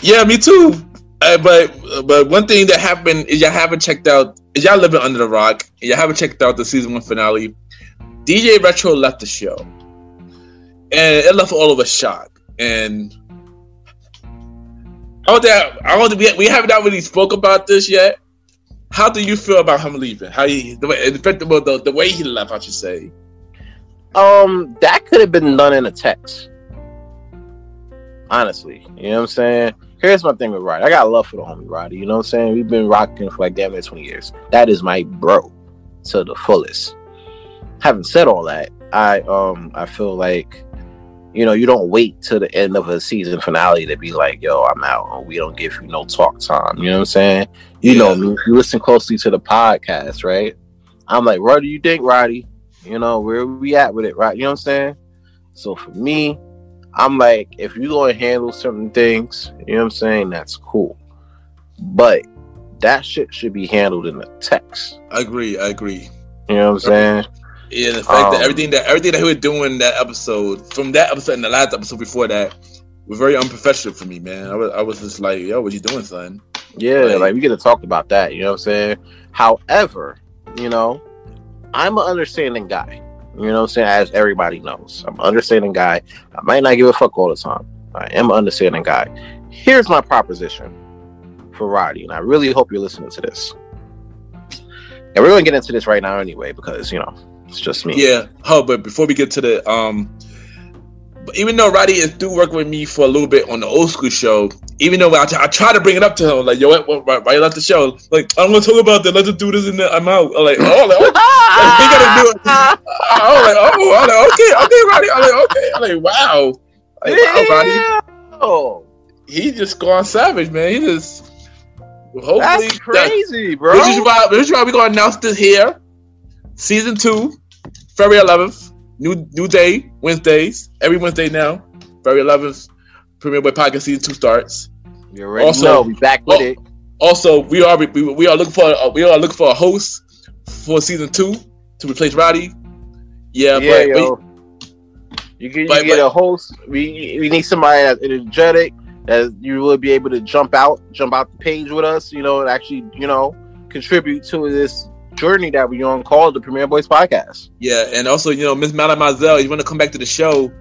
Speaker 1: Yeah, me too. Uh, but but one thing that happened is y'all haven't checked out is y'all living under the rock. and Y'all haven't checked out the season one finale. DJ Retro left the show, and it left all of us shocked. And I don't think I don't think we, we haven't really spoke about this yet. How do you feel about him leaving? How he the way the, the way he left, I should say.
Speaker 4: Um, that could have been done in a text. Honestly, you know what I'm saying. Here's my thing with Roddy. I got love for the homie Roddy. You know what I'm saying. We've been rocking for like damn near 20 years. That is my bro to the fullest. Having said all that, I um I feel like you know you don't wait till the end of a season finale to be like, yo, I'm out, and we don't give you no talk time. You know what I'm saying. You know
Speaker 1: Yeah.
Speaker 4: me. If you listen closely to the podcast, right? I'm like, what do you think, Roddy? You know, where we at with it, right? You know what I'm saying? So for me, I'm like, if you're gonna handle certain things, you know what I'm saying, that's cool. But that shit should be handled in the text.
Speaker 1: I agree. I agree.
Speaker 4: You know what I'm saying?
Speaker 1: Yeah, the fact that
Speaker 4: Um,
Speaker 1: everything that everything that he was doing in that episode, from that episode and the last episode before that, was very unprofessional for me, man. I was, I was just like, yo, what you doing, son?
Speaker 4: Yeah,
Speaker 1: Like-
Speaker 4: like we could have talked about that, you know what I'm saying? However, you know, I'm an understanding guy. You know what I'm saying? As everybody knows. I'm an understanding guy. I might not give a fuck all the time. I am an understanding guy. Here's my proposition for Roddy, and I really hope you're listening to this. And we're gonna get into this right now anyway, because you know, it's just me.
Speaker 1: Yeah. Oh, but before we get to the um, but even though Roddy is do work with me for a little bit on the old school show, even though I, t- I try to bring it up to him, like, yo, what, what, why you left the show? Like, I don't want to talk about that. Let's just do this and then I'm out. I'm like, oh, like, oh, we gotta do it. I was like, oh, I'm like, okay, okay, Roddy. I'm like, okay. I'm like, wow. Like, wow, Roddy.
Speaker 4: Oh,
Speaker 1: he just gone savage, man. He just hopefully
Speaker 4: that's crazy, bro.
Speaker 1: This is why this is why we're gonna announce this here. Season two, February eleventh. New new day, Wednesdays. Every Wednesday now. February eleventh. Premiere Boy Podcast season two starts.
Speaker 4: You already
Speaker 1: Also-
Speaker 4: know we back with
Speaker 1: oh,
Speaker 4: it.
Speaker 1: Also, we are we, we are looking for uh, we are looking for a host for season two to replace Roddy. Yeah,
Speaker 4: yeah,
Speaker 1: but,
Speaker 4: yo. you get, you get
Speaker 1: but-
Speaker 4: a host. We we need somebody that's energetic that you will be able to jump out, jump out the page with us. You know, and actually, you know, contribute to this journey that we're on called the Premiere Boyz Podcast.
Speaker 1: Yeah, and also, you know, Miss Mademoiselle, you want to come back to the show?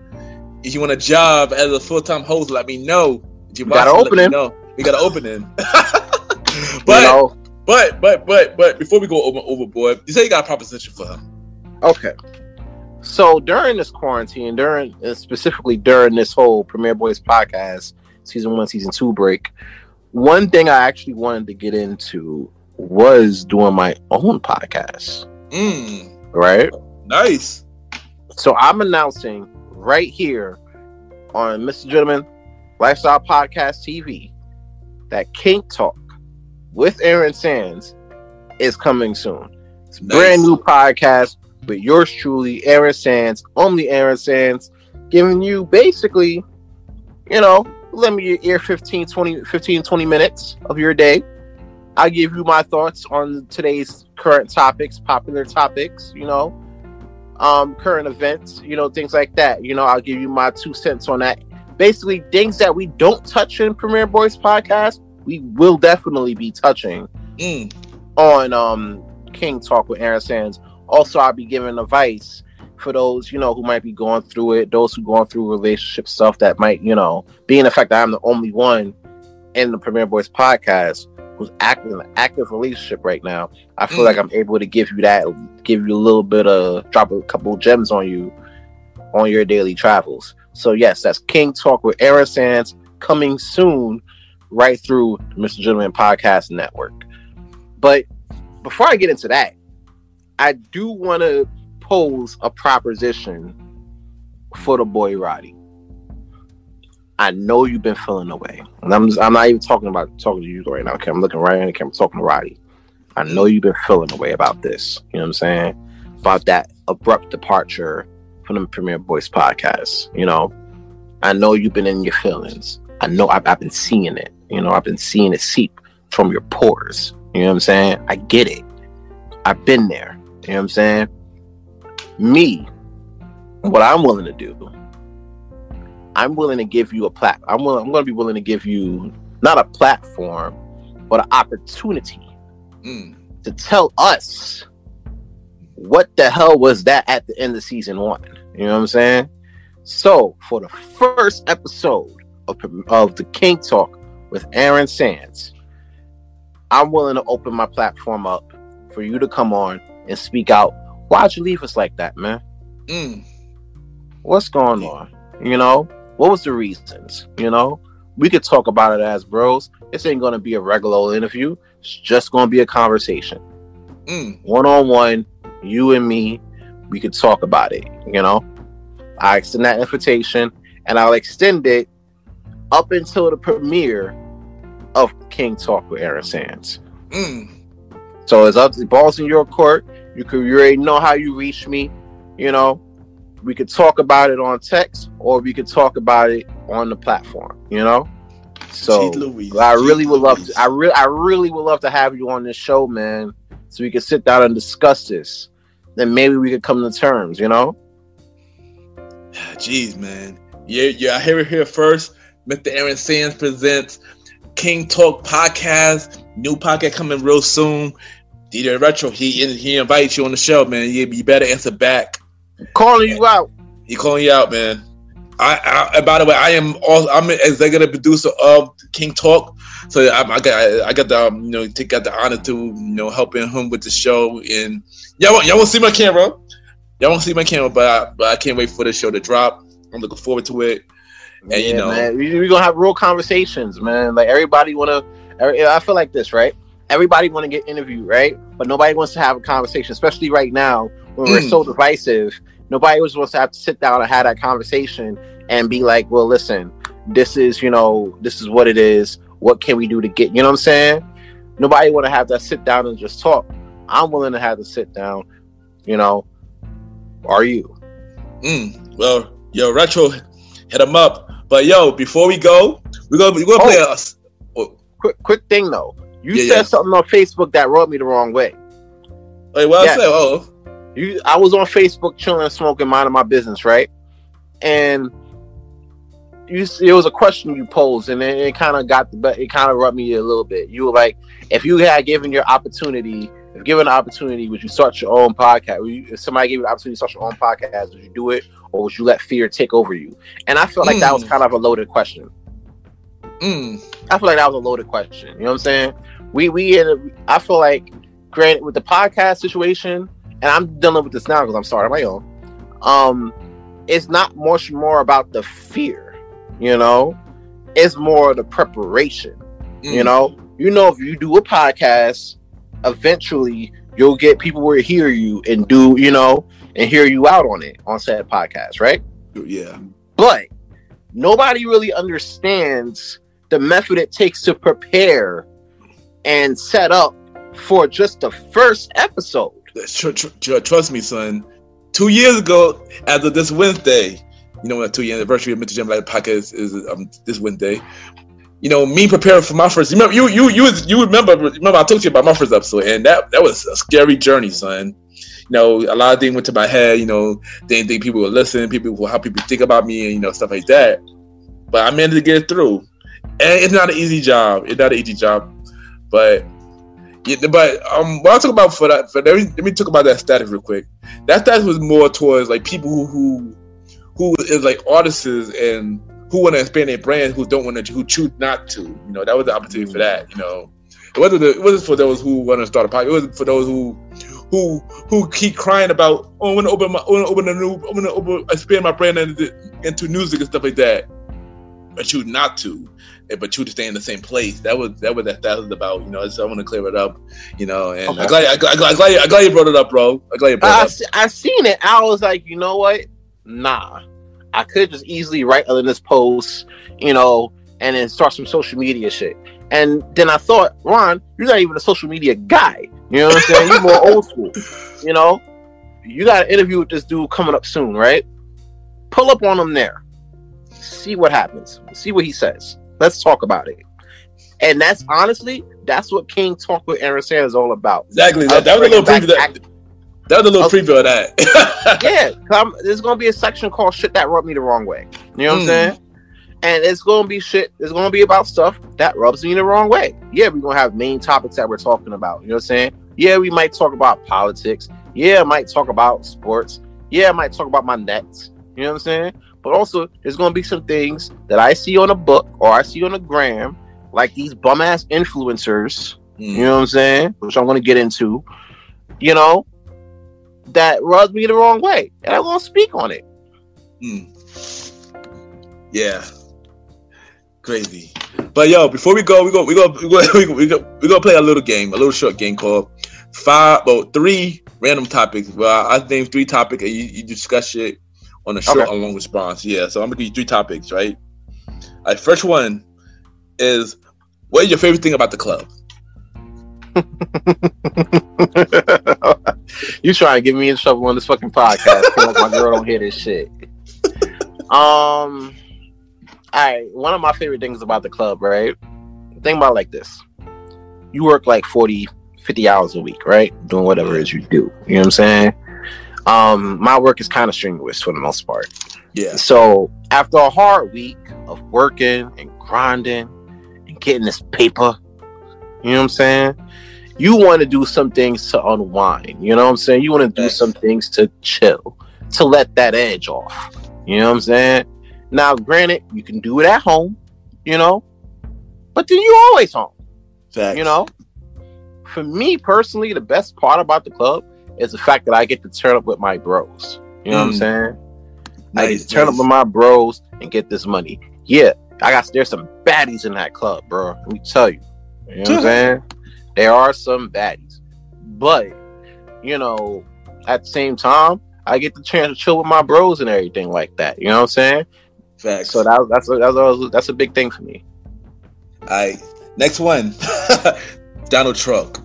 Speaker 1: If you want a job as a full time host, let me know. If you gotta open
Speaker 4: opening.
Speaker 1: know. We gotta open
Speaker 4: you
Speaker 1: but,
Speaker 4: know,
Speaker 1: but but but but before we go over overboard, you say you got a proposition for her.
Speaker 4: okay. So during this quarantine, during uh, specifically during this whole Premiere Boyz Podcast season one, season two break, one thing I actually wanted to get into was doing my own podcast.
Speaker 1: Mm,
Speaker 4: Right.
Speaker 1: nice.
Speaker 4: So I'm announcing right here on Mr. Gentleman Lifestyle Podcast TV that King Talk with Aaron Sands is coming soon. It's a
Speaker 1: Nice.
Speaker 4: brand new podcast with yours truly, Aaron Sands, only Aaron Sands, giving you basically, you know, let me your ear 15, 20, 15, 20 minutes of your day. I'll give you my thoughts on today's current topics, popular topics, you know, um, current events, you know, things like that. You know, I'll give you my two cents on that. Basically, things that we don't touch in Premiere Boyz podcast, we will definitely be touching
Speaker 1: Mm,
Speaker 4: on um King Talk with Aaron Sands. Also, I'll be giving advice for those, you know, who might be going through it, those who going through relationship stuff that might, you know, being the fact that I'm the only one in the Premiere Boyz podcast who's active in an active relationship right now. I feel
Speaker 1: Mm.
Speaker 4: like I'm able to give you that, give you a little bit of drop a couple gems on you on your daily travels. So yes, that's King Talk with Aaron Sands coming soon, right through Mr. Gentleman Podcast Network. But before I get into that, I do want to pose a proposition for the boy Roddy. I know you've been feeling away, and I'm I'm not even talking about talking to you right now. Okay, I'm looking right in the camera, talking to Roddy. I know you've been feeling away about this. You know what I'm saying? About that abrupt departure from the Premiere Boyz podcast. You know, I know you've been in your feelings. I know I've, I've been seeing it. You know, I've been seeing it seep from your pores. You know what I'm saying? I get it. I've been there. You know what I'm saying? Me, what I'm willing to do, I'm willing to give you a plat. I'm willing, I'm going to be willing to give you not a platform, but an opportunity
Speaker 1: Mm.
Speaker 4: to tell us what the hell was that at the end of season one. You know what I'm saying? So for the first episode of, of the King Talk with Aaron Sands, I'm willing to open my platform up for you to come on and speak out. Why'd you leave us like that, man?
Speaker 1: Mm.
Speaker 4: What's going on? You know, what was the reasons? You know, we could talk about it as bros. This ain't gonna be a regular interview. It's just gonna be a conversation, one on one, you and me. We could talk about it. You know, I extend that invitation, and I'll extend it up until the premiere of King Talk with Aaron Sands.
Speaker 1: Mm.
Speaker 4: So it's up to the balls in your court. You could you already know how you reach me. You know, we could talk about it on text or we could talk about it on the platform. You know, so I really would love to. I really, I really would love to have you on this show, man, so we could sit down and discuss this. Then maybe we could come to terms. You know.
Speaker 1: Jeez, man. Yeah, yeah. I hear it here first. Mr. Aaron Sands presents King Talk podcast. New podcast coming real soon. DJ Retro, he he invites you on the show, man. You, you better answer back.
Speaker 4: Calling you out.
Speaker 1: He calling you out, man. I, I by the way, I am also I'm an executive producer of King Talk, so I, I got I got the um, you know take got the honor to you know helping him with the show. And y'all y'all won't see my camera, y'all won't see my camera, but I, but I can't wait for the show to drop. I'm looking forward to it. And, you know-
Speaker 4: man, we, we gonna have real conversations, man. Like everybody wanna. I feel like this, right? Everybody want to get interviewed, right? But nobody wants to have a conversation, especially right now when we're
Speaker 1: Mm.
Speaker 4: so divisive. Nobody was supposed to have to sit down and have that conversation and be like, "Well, listen, this is you know, this is what it is. What can we do to get?" You know what I'm saying? Nobody want to have that sit down and just talk. I'm willing to have to sit down. You know, are you?
Speaker 1: Mm, well, yo, Retro, hit him up. But yo, before we go, we're gonna we're gonna play
Speaker 4: Oh.
Speaker 1: us.
Speaker 4: Quick, quick thing though. You
Speaker 1: Yeah,
Speaker 4: said
Speaker 1: yeah.
Speaker 4: something on Facebook that rubbed me the wrong way.
Speaker 1: Wait, what
Speaker 4: Yeah.
Speaker 1: I say? Oh,
Speaker 4: you I was on Facebook chilling, smoking, minding my business, right? And you s- it was a question you posed, and it, it kind of got the it kind of rubbed me a little bit. You were like, if you had given your opportunity, if given an opportunity, would you start your own podcast? You, if somebody gave you the opportunity to start your own podcast, would you do it, or would you let fear take over you? And I felt like that was
Speaker 1: Mm.
Speaker 4: kind of a loaded question.
Speaker 1: mm,
Speaker 4: I feel like that was a loaded question. You know what I'm saying? We we in a, I feel like granted with the podcast situation, and I'm dealing with this now because I'm starting my own. Um, it's not much more about the fear, you know. It's more the preparation.
Speaker 1: mm.
Speaker 4: You know, you know if you do a podcast, eventually you'll get people will hear you and do you know and hear you out on it on said podcast, right?
Speaker 1: yeah,
Speaker 4: but nobody really understands the method it takes to prepare and set up for just the first episode.
Speaker 1: Tr- tr- tr- trust me, son. Two years ago, as of this Wednesday, you know, when the two year anniversary of Mr. Jim Light podcast is um, this Wednesday. You know, me preparing for my first. You remember, you you you you remember remember I told you about my first episode, and that that was a scary journey, son. You know, a lot of things went to my head. You know, didn't think people would listen, people will, how people think about me, and you know stuff like that. But I managed to get through, and it's not an easy job. It's not an easy job, but yeah, but um, what I talk about for that, for let me, let me talk about that status real quick. That status was more towards like people who who, is like artists and who want to expand their brand, who don't want to, who choose not to. You know, that was the opportunity for that. You know, it wasn't the, it wasn't for those who want to start a podcast. It was for those who who who keep crying about oh, I want to open my, I want to open a new, I want to open, expand my brand into, into music and stuff like that, but choose not to but you to stay in the same place. That was that was that that was about. You know, so I want to clear it up. You know, and
Speaker 4: Okay.
Speaker 1: I'm glad I'm glad, I'm glad, I'm glad, you brought it up, bro. I'm glad you brought
Speaker 4: I,
Speaker 1: it up.
Speaker 4: I seen it. I was like, you know what? Nah, I could just easily write other this post, you know, and then start some social media shit. And then I thought, Ron, you're not even a social media guy. You know what I'm saying? You're more old school. You know, you got an interview with this dude coming up soon, right? Pull up on him there. See what happens. See what he says. Let's talk about it. And that's honestly, that's what King Talk with Aaron Sanders is all about.
Speaker 1: Exactly. That, that was a little preview. That, that was a little preview of that.
Speaker 4: yeah, come, there's gonna be a section called "Shit That Rubbed Me the Wrong Way." You know what mm. I'm hmm. saying? And it's gonna be shit. It's gonna be about stuff that rubs me the wrong way. Yeah, we're gonna have main topics that we're talking about. You know what I'm saying? Yeah, we might talk about politics. Yeah, I might talk about sports. Yeah, I might talk about my nets. You know what I'm saying? But also, there's gonna be some things that I see on a book or I see on a gram, like these bum ass influencers. Mm. You know what I'm saying? Which I'm gonna get into. You know, that rubs me the wrong way, and I'm gonna speak on it.
Speaker 1: Mm. Yeah, crazy. But yo, before we go, we go, we go, we go, we go, we go, we go play a little game, a little short game called five, well, three random topics. Well, I think three topics, and you, you discuss it on a short okay. or long response. Yeah, so I'm gonna give you three topics, right? All right, first one is what is your favorite thing about the club?
Speaker 4: you trying to get me in trouble on this fucking podcast? my girl don't hear this shit. Um, all right. One of my favorite things about the club, right? Think about like this: you work like 40, 50 hours a week, right? Doing whatever it is you do. You know what I'm saying? Um, my work is kind of strenuous for the most part.
Speaker 1: Yeah.
Speaker 4: So after a hard week of working and grinding and getting this paper, you know what I'm saying? You want to do some things to unwind. You know what I'm saying? You want to do some things to chill, to let that edge off. You know what I'm saying? Now, granted, you can do it at home, you know, but then you're always home. Facts. You know, for me personally, the best part about the club is the fact that I get to turn up with my bros. You know mm. what I'm mm. saying? Nice, I get to turn nice. up with my bros and get this money. Yeah, I got there's some baddies in that club, bro. Let me tell you. You know what I'm saying? There are some baddies, but you know, at the same time, I get the chance to chill with my bros and everything like that. You know what I'm saying?
Speaker 1: Facts.
Speaker 4: So that, that's a, that's a, that's a big thing for me.
Speaker 1: All right, next one, Donald Trump.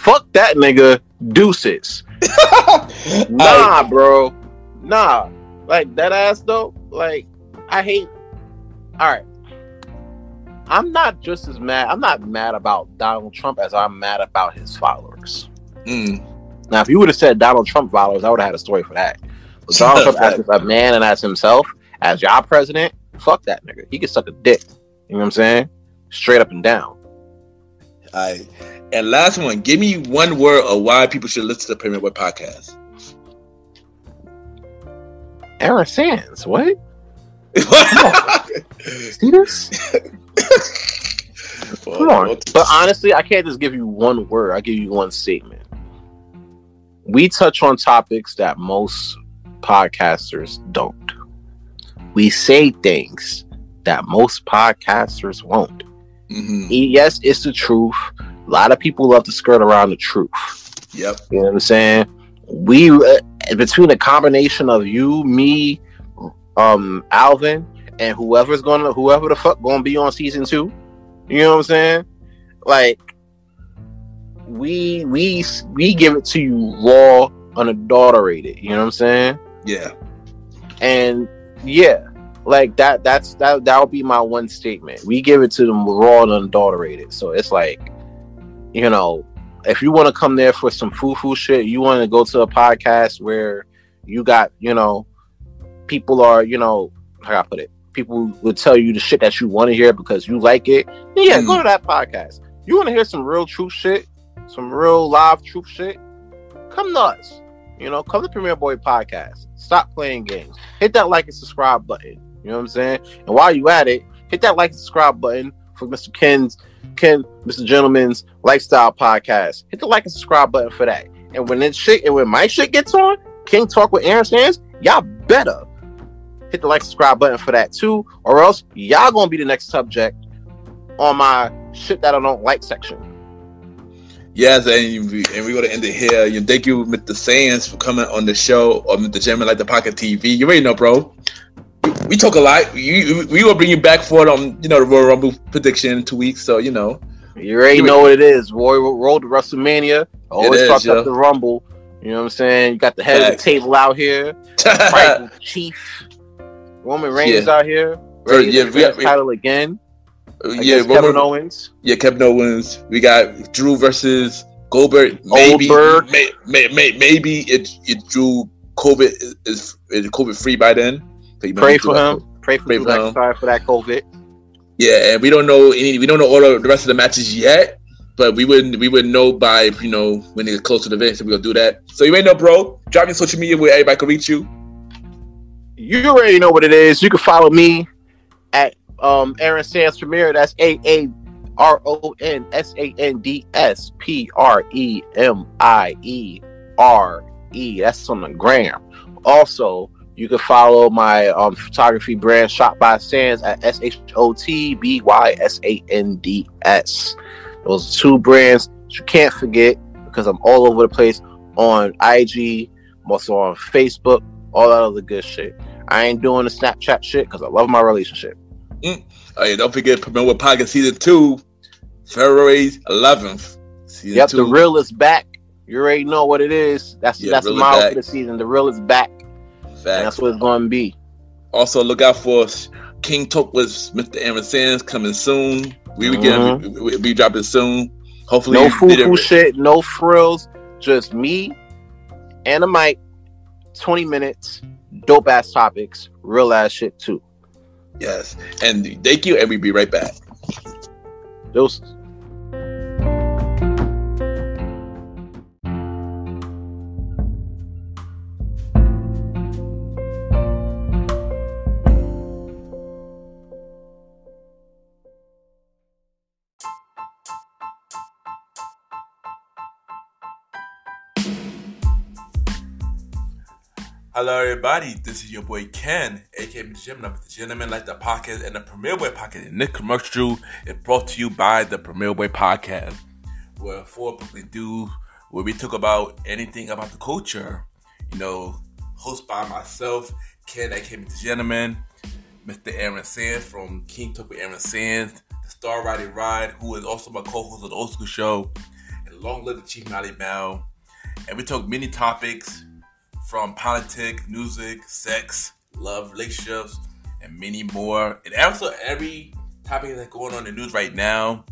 Speaker 4: Fuck that nigga. Deuces. nah, bro. Nah. Like that ass though. Like I hate. All right. I'm not just as mad. I'm not mad about Donald Trump as I'm mad about his followers.
Speaker 1: Mm.
Speaker 4: Now, if you would have said Donald Trump followers, I would have had a story for that. But Donald Trump as a man and as himself, as y'all president, fuck that nigga. He can suck a dick. You know what I'm saying? Straight up and down.
Speaker 1: I and last one, give me one word of why people should listen to the Premiere Boy podcast.
Speaker 4: Aaron Sands, what? See this? Come on. But honestly, I can't just give you one word. I give you one statement. We touch on topics that most podcasters don't. We say things that most podcasters won't. Mm-hmm. Yes, it's the truth. A lot of people love to skirt around the truth.
Speaker 1: Yep.
Speaker 4: You know what I'm saying? We uh, between the combination of you, me, um, Alvin, and whoever's gonna whoever the fuck gonna be on season two. You know what I'm saying? Like we we we give it to you raw, unadulterated. You know what I'm saying?
Speaker 1: Yeah.
Speaker 4: And yeah, like that. That's that. That would be my one statement. We give it to them raw and unadulterated. So it's like, you know, if you want to come there for some foo foo shit, you want to go to a podcast where you got, you know, people are, you know, how I put it, people will tell you the shit that you want to hear because you like it. Yeah, mm. go to that podcast. You want to hear some real truth shit, some real live truth shit? Come nuts. You know, come to Premiere Boy Podcast. Stop playing games. Hit that like and subscribe button. You know what I'm saying? And while you at it, hit that like and subscribe button for Mr. Ken's Ken, Mr. Gentleman's Lifestyle Podcast. Hit the like and subscribe button for that. And when this shit and when my shit gets on, King Talk with Aaron Sands, y'all better hit the like subscribe button for that too, or else y'all gonna be the next subject on my shit that I don't like section.
Speaker 1: Yes, and, we, and we're gonna end it here. You thank you, Mr. Sands, for coming on the show, or Mr. Gentleman Lifestyle Podcast TV. You already know, bro. We, talk a lot. We, we will bring you back for it on you know the Royal Rumble prediction in two weeks. So you know,
Speaker 4: you already know what it is. Royal Road to WrestleMania. Always talk about the Rumble. You know what I'm saying? You got the head Back. of the table out here. Chief Roman Reigns
Speaker 5: Yeah.
Speaker 4: out here. Ready
Speaker 5: yeah,
Speaker 4: to
Speaker 5: we-
Speaker 4: defend his
Speaker 5: we-
Speaker 4: title again.
Speaker 5: Uh, yeah,
Speaker 4: against Kevin
Speaker 5: Roman,
Speaker 4: Owens.
Speaker 5: yeah, Kevin Owens. We got Drew versus Goldberg. Maybe,
Speaker 4: Goldberg.
Speaker 5: May, may, may, maybe it, it Drew COVID is, is, is COVID free by then.
Speaker 4: Pray for him. Pray for
Speaker 5: Pray for him.
Speaker 4: Sorry for that COVID.
Speaker 5: Yeah, and we don't know any. We don't know all of the rest of the matches yet. But we wouldn't. We wouldn't know by you know when it gets close to the event. So we gonna do that. So you ain't know, bro. Drop your social media where everybody can reach you.
Speaker 4: You already know what it is. You can follow me at um Aaron Sands Premiere. That's A A R O N S A N D S P R E M I E R E. That's on the gram. Also, you can follow my um photography brand Shot by Sands at S H O T B Y S A N D S. Those two brands you can't forget because I'm all over the place on IG, I'm also on Facebook, all that other good shit. I ain't doing the Snapchat shit because I love my relationship.
Speaker 5: Oh yeah, don't forget Premiere Boyz Podcast season two, February 11th. Season
Speaker 4: yep,
Speaker 5: two.
Speaker 4: the real is back. You already know what it is. That's
Speaker 5: Yeah,
Speaker 4: that's the model for the season. The real is back,
Speaker 5: Facts.
Speaker 4: that's what it's going to be.
Speaker 5: Also, look out for King Talk with Mr. Aaron Sands coming soon. We we get mm-hmm. we, we, we dropping soon. Hopefully,
Speaker 4: No
Speaker 5: you
Speaker 4: foo
Speaker 5: did it-
Speaker 4: foo shit, no frills, just me and a mic, twenty minutes, dope ass topics, real ass shit too.
Speaker 5: Yes, and thank you, and we be right back.
Speaker 4: Those
Speaker 1: Hello, everybody. This is your boy Ken, aka Mr. Gentleman, the Gentleman Lifestyle Podcast and the Premiere Boy Podcast. And this commercial is brought to you by the Premiere Boy Podcast, where four publicly do where we talk about anything about the culture. You know, hosted by myself, Ken, aka Mr. Gentleman, Mr. Aaron Sands from King Talk with Aaron Sands, the Star Riding Ride, who is also my co-host of the Old School Show, and Long Live the Chief Mally Mel. And we talk many topics from politics, music, sex, love, relationships, and many more. And also every topic that's going on in the news right now.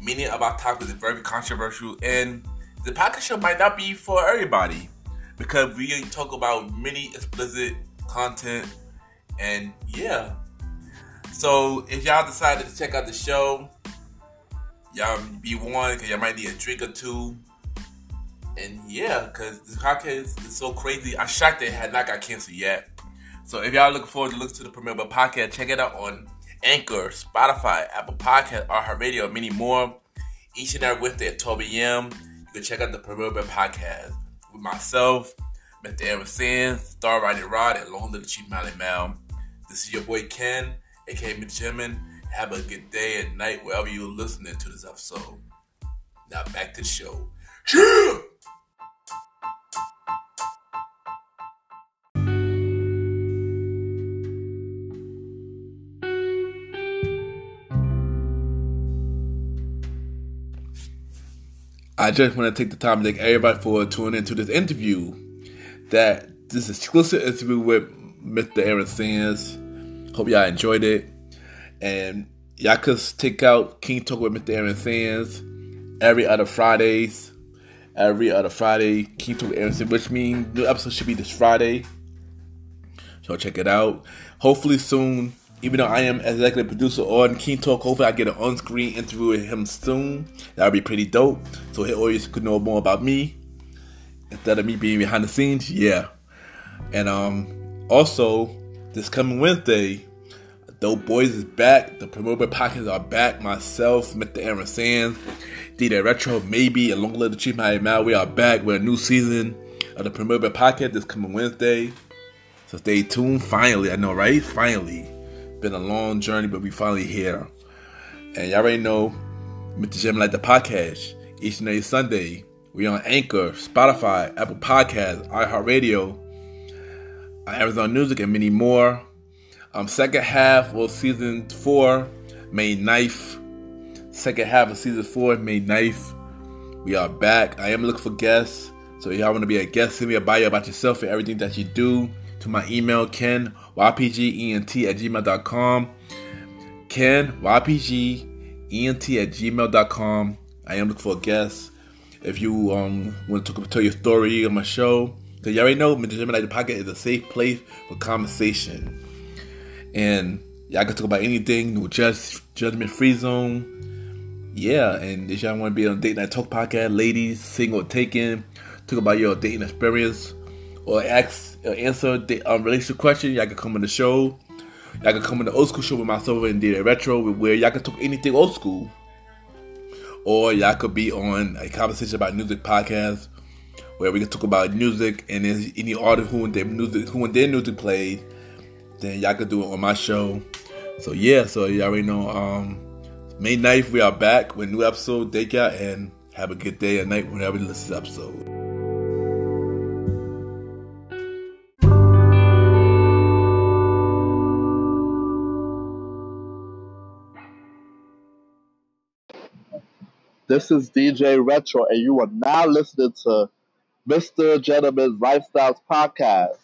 Speaker 1: Many of our topics are very controversial, and the podcast show might not be for everybody because we talk about many explicit content, and yeah. So if y'all decided to check out the show, y'all be warned because y'all might need a drink or two. And yeah, because this podcast is so crazy. I'm shocked it had not got canceled yet. So if y'all are looking forward to listen to the premiere of the podcast, check it out on Anchor, Spotify, Apple Podcast, iHeartRadio, many more. Each and every Wednesday at 12 a.m. You can check out the premiere podcast with myself, Mr. Aaron Sands, Star Riding Rod, and Long Little Chief Mally Mal. This is your boy Ken, aka Benjamin. Have a good day and night wherever you're listening to this episode. Now back to the show. Yeah! I just want to take the time to thank everybody for tuning into this interview. That this exclusive interview with Mr. Aaron Sands. Hope y'all enjoyed it. And y'all could take out King Talk with Mr. Aaron Sands every other Fridays. Every other Friday, King Talk with Aaron Sands, which means the episode should be this Friday. So check it out. Hopefully soon, even though I am executive producer on King Talk, hopefully I get an on-screen interview with him soon. That would be pretty dope. So his audience could know more about me instead of me being behind the scenes. Yeah. And um also this coming Wednesday, Dope Boys is back. The Premiere Boy Podcasts are back. Myself, Mr. Aaron Sands, DJ Retro, maybe, and Long Live the Chief Mighty. We are back with a new season of the Premiere Boy Podcast this coming Wednesday. So stay tuned. Finally, I know, right? Finally. Been a long journey, but we finally here. And y'all already know Mr. Jim like the podcast. Each and every Sunday. We on Anchor, Spotify, Apple Podcasts, iHeartRadio, Amazon Music, and many more. Um, second half of season four, May 9th. Second half of season four, May 9th. We are back. I am looking for guests. So if y'all want to be a guest, send me a bio about yourself and everything that you do to my email, Ken, ypgent at gmail.com. Ken, ypgent at gmail.com. I am looking for a guest. If you um want to tell your story on my show, because you already know Gemini the Pocket is a safe place for conversation. And y'all can talk about anything, no just judgment free zone. Yeah, and if y'all want to be on date night talk podcast, ladies, single, taken, talk about your dating experience, or ask answer the um, relationship question, y'all can come on the show. Y'all can come on the old school show with myself and DJ Retro with where y'all can talk anything old school. Or y'all could be on a conversation about music podcast where we can talk about music and any artist who and their music who their music played, then y'all can do it on my show. So yeah, so y'all already know um May 9th we are back with new episode. Take care and have a good day or night whenever you listen to this episode.
Speaker 6: This is DJ Retro, and you are now listening to Mr. Gentleman's Lifestyles Podcast.